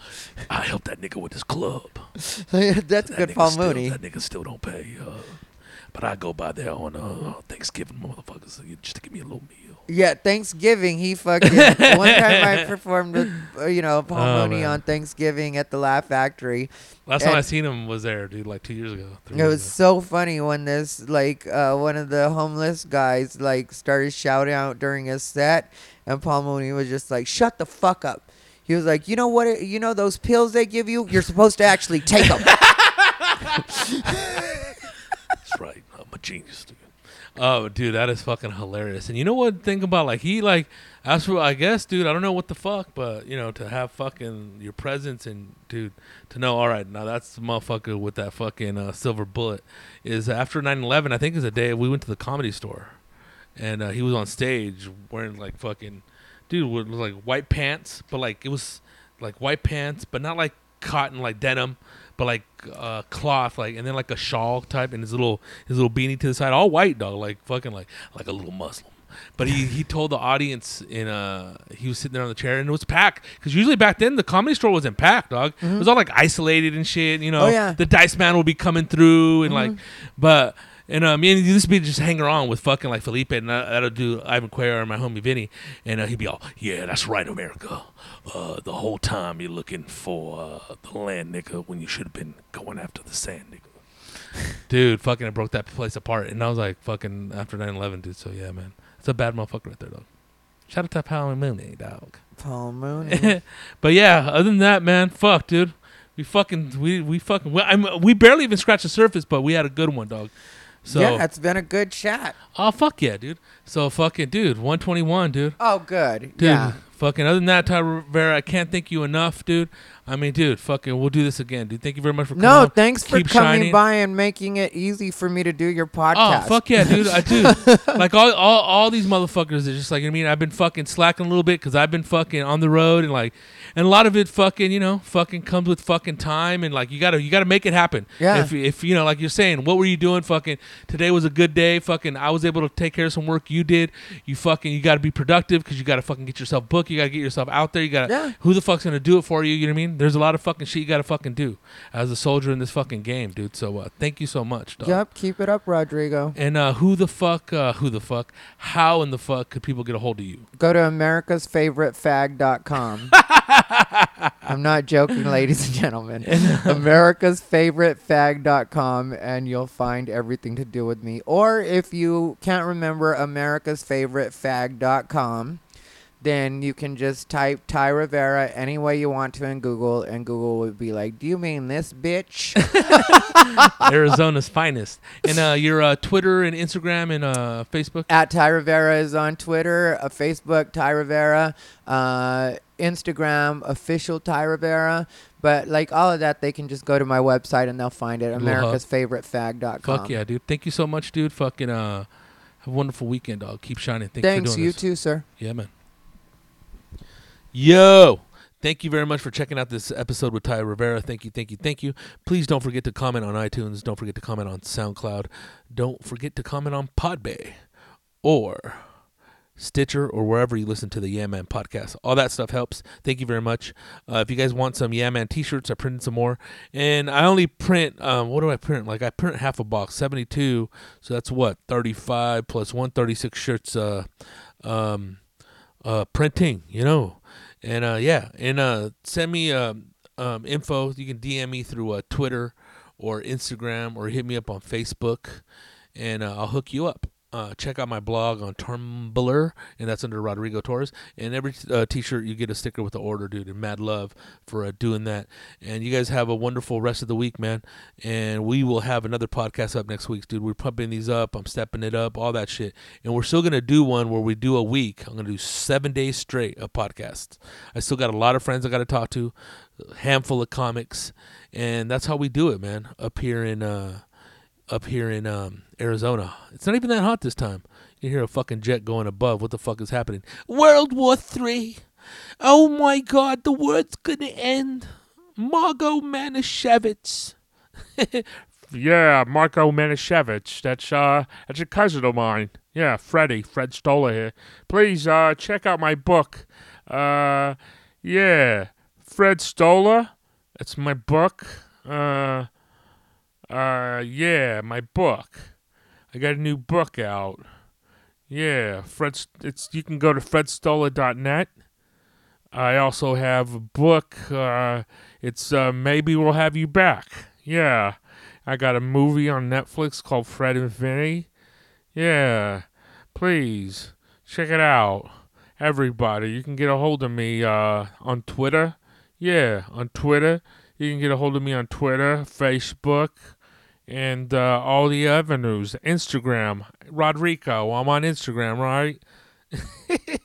I helped that nigga with his club. [LAUGHS] that's That good Paul still, Mooney. That nigga still don't pay. Uh, but I go by there on uh, Thanksgiving, motherfuckers, just to give me a little meal. Yeah, Thanksgiving, he fucking. [LAUGHS] one time I performed with, uh, you know, Paul Oh, Mooney man. on Thanksgiving at the Laugh Factory. Last time I seen him was there, dude, like two years ago. three It years was ago. so funny when this like uh, one of the homeless guys like started shouting out during his set, and Paul Mooney was just like, "Shut the fuck up." He was like, "You know what? You know those pills they give you? You're supposed to actually take them." [LAUGHS] Genius, dude. Oh, dude, that is fucking hilarious. And you know what? Think about like he like as for I guess, dude. I don't know what the fuck, but you know to have fucking your presence and dude to know. All right, now that's the motherfucker with that fucking uh, silver bullet. Is after 9/11. I think is a day we went to the comedy store, and uh, he was on stage wearing like fucking dude with like white pants, but like it was like white pants, but not like cotton like denim, but like uh, cloth, like and then like a shawl type, and his little his little beanie to the side, all white dog, like fucking like like a little Muslim. But he, he told the audience in uh he was sitting there on the chair and it was packed because usually back then the comedy store wasn't packed dog it was all like isolated and shit you know Mm-hmm. Oh, yeah. the dice man would be coming through and like Mhm. but and uh, me and this be just hang around with fucking like Felipe and I, that'll do Ivan Cuellar and my homie Vinny. And uh, he'd be all yeah that's right America. Uh, the whole time you're looking for uh, the land nigga when you should have been going after the sand nigga. [LAUGHS] Dude fucking I broke that place apart. And I was like fucking after 9/11 dude. So yeah man. It's a bad motherfucker right there dog shout out to Paul Mooney dog. Paul Mooney. [LAUGHS] but yeah, other than that, man, fuck, dude. We fucking we we fucking we, I'm, we barely even scratched the surface, but we had a good one, dog. So yeah, it's been a good chat. oh fuck yeah, dude. So fucking dude, 121, dude. Oh, good. Dude, Yeah. fucking other than that, Ty Rivera, I can't thank you enough, dude. I mean, dude, fucking we'll do this again, dude. Thank you very much for coming. No, on. thanks for Keep coming shining. by and making it easy for me to do your podcast. Oh podcast. fuck yeah, dude! I do. [LAUGHS] like all, all, all these motherfuckers are just like I mean. I've been fucking slacking a little bit because I've been fucking on the road and like, and a lot of it fucking you know fucking comes with fucking time and like you gotta you gotta make it happen. Yeah. If if you know like you're saying, what were you doing? Fucking today was a good day. Fucking I was able to take care of some work you did. You fucking you gotta be productive because you gotta fucking get yourself booked. You gotta get yourself out there. You gotta Yeah. who the fuck's gonna do it for you? You know what I mean? There's a lot of fucking shit you gotta fucking do as a soldier in this fucking game, dude. So uh, thank you so much, dog. Yep, keep it up, Rodrigo. And uh, who the fuck, uh, who the fuck, how in the fuck could people get a hold of you? Go to americasfavoritefag.com. [LAUGHS] I'm not joking, ladies and gentlemen. americasfavoritefag.com and you'll find everything to do with me. Or if you can't remember americasfavoritefag.com, then you can just type Ty Rivera any way you want to in Google, and Google would be like, "Do you mean this bitch?" [LAUGHS] Arizona's finest. And uh, your uh, Twitter and Instagram and uh, Facebook. At Ty Rivera is on Twitter, uh, Facebook Ty Rivera, uh, Instagram official Ty Rivera. But like all of that, they can just go to my website and they'll find it. Little hub. AmericasFavoriteFag.com. Fuck yeah, dude. Thank you so much, dude. Fucking uh, have a wonderful weekend, dog. Keep shining. Thanks, Thanks, for doing you this. too, sir. Yeah, man. Yo. Thank you very much for checking out this episode with Ty Rivera. Thank you, thank you, thank you. Please don't forget to comment on iTunes. Don't forget to comment on SoundCloud. Don't forget to comment on Podbay or Stitcher or wherever you listen to the Yeah Man podcast. All that stuff helps. Thank you very much. Uh, if you guys want some Yeah Man t-shirts, I printed some more, and I only print. Um, what do I print? Like I print half a box, seventy-two. So that's what thirty-five plus one thirty-six shirts. Uh, um, uh, printing. You know, and uh, yeah, and uh, send me um, um, info. You can DM me through uh, Twitter or Instagram or hit me up on Facebook, and uh, I'll hook you up. Uh, check out my blog on Tumblr, and that's under Rodrigo Torres. And every uh, T-shirt you get a sticker with the order, dude. And mad love for uh, doing that. And you guys have a wonderful rest of the week, man. And we will have another podcast up next week, dude. We're pumping these up. I'm stepping it up, all that shit. And we're still gonna do one where we do a week. I'm gonna do seven days straight of podcasts. I still got a lot of friends I got to talk to, handful of comics, and that's how we do it, man. Up here in uh, up here in um, Arizona. It's not even that hot this time. You hear a fucking jet going above. What the fuck is happening? World War Three. Oh my God, the world's gonna end. Margot Manischewitz. [LAUGHS] Yeah, Marco Manischewitz. That's uh that's a cousin of mine. Yeah, Freddie, Fred Stoller here. Please uh check out my book. Uh yeah. Fred Stoller. That's my book. Uh uh yeah, my book. I got a new book out. Yeah, Fred it's you can go to fredstoller.net. I also have a book uh it's uh maybe we'll have you back. Yeah. I got a movie on Netflix called Fred and Vinny. Yeah, please check it out. Everybody, you can get a hold of me uh, on Twitter. Yeah, on Twitter. You can get a hold of me on Twitter, Facebook, and uh, all the avenues. Instagram, Rodrigo. I'm on Instagram, right? [LAUGHS]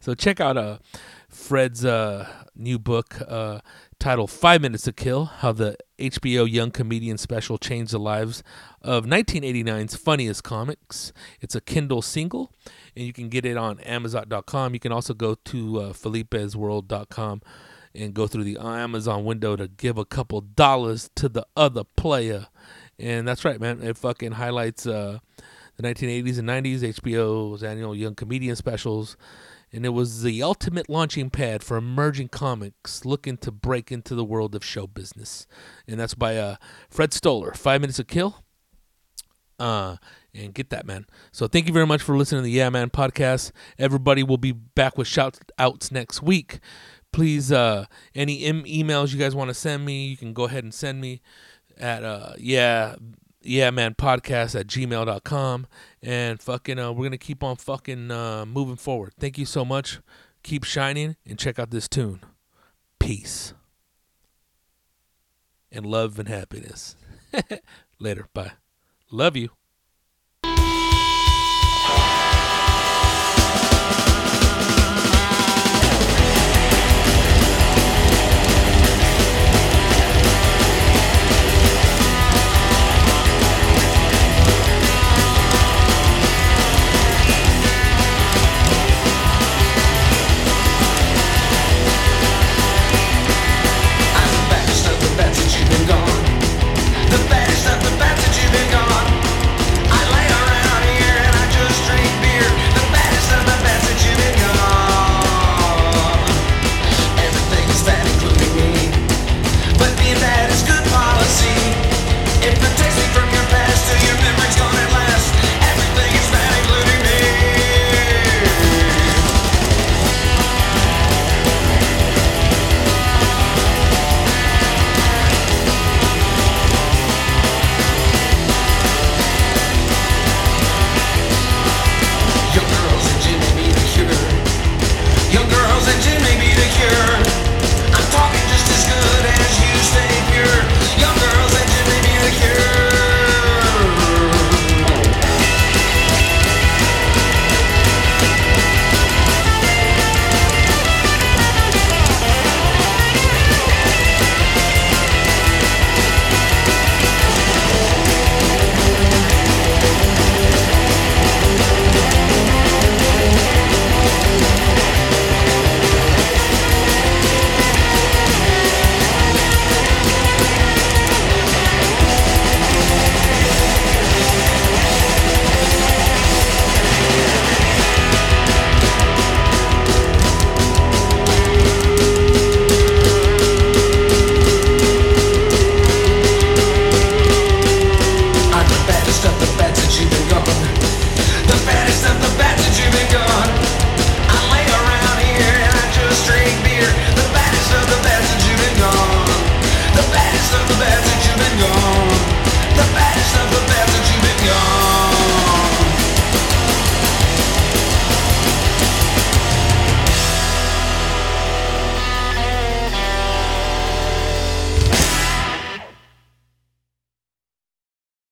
so check out uh, Fred's uh, new book uh, titled Five Minutes to Kill How the HBO Young Comedian Special Changed the Lives of 1989's Funniest Comics. It's a Kindle single, and you can get it on Amazon.com. You can also go to uh, Felipe'sWorld.com and go through the Amazon window to give a couple dollars to the other player. And that's right, man. It fucking highlights uh, the 1980s and 90s HBO's annual Young Comedian specials and it was the ultimate launching pad for emerging comics looking to break into the world of show business. And that's by uh, Fred Stoller, Five Minutes to Kill. Uh, and get that, man. So thank you very much for listening to the Yeah Man podcast. Everybody will be back with shout outs next week. Please, uh, any em- emails you guys want to send me, you can go ahead and send me at uh, yeah yeah man podcast at gmail.com and fucking uh, we're gonna keep on fucking uh, moving forward. Thank you so much. Keep shining and check out this tune. Peace. And love and happiness. [LAUGHS] Later. Bye. Love you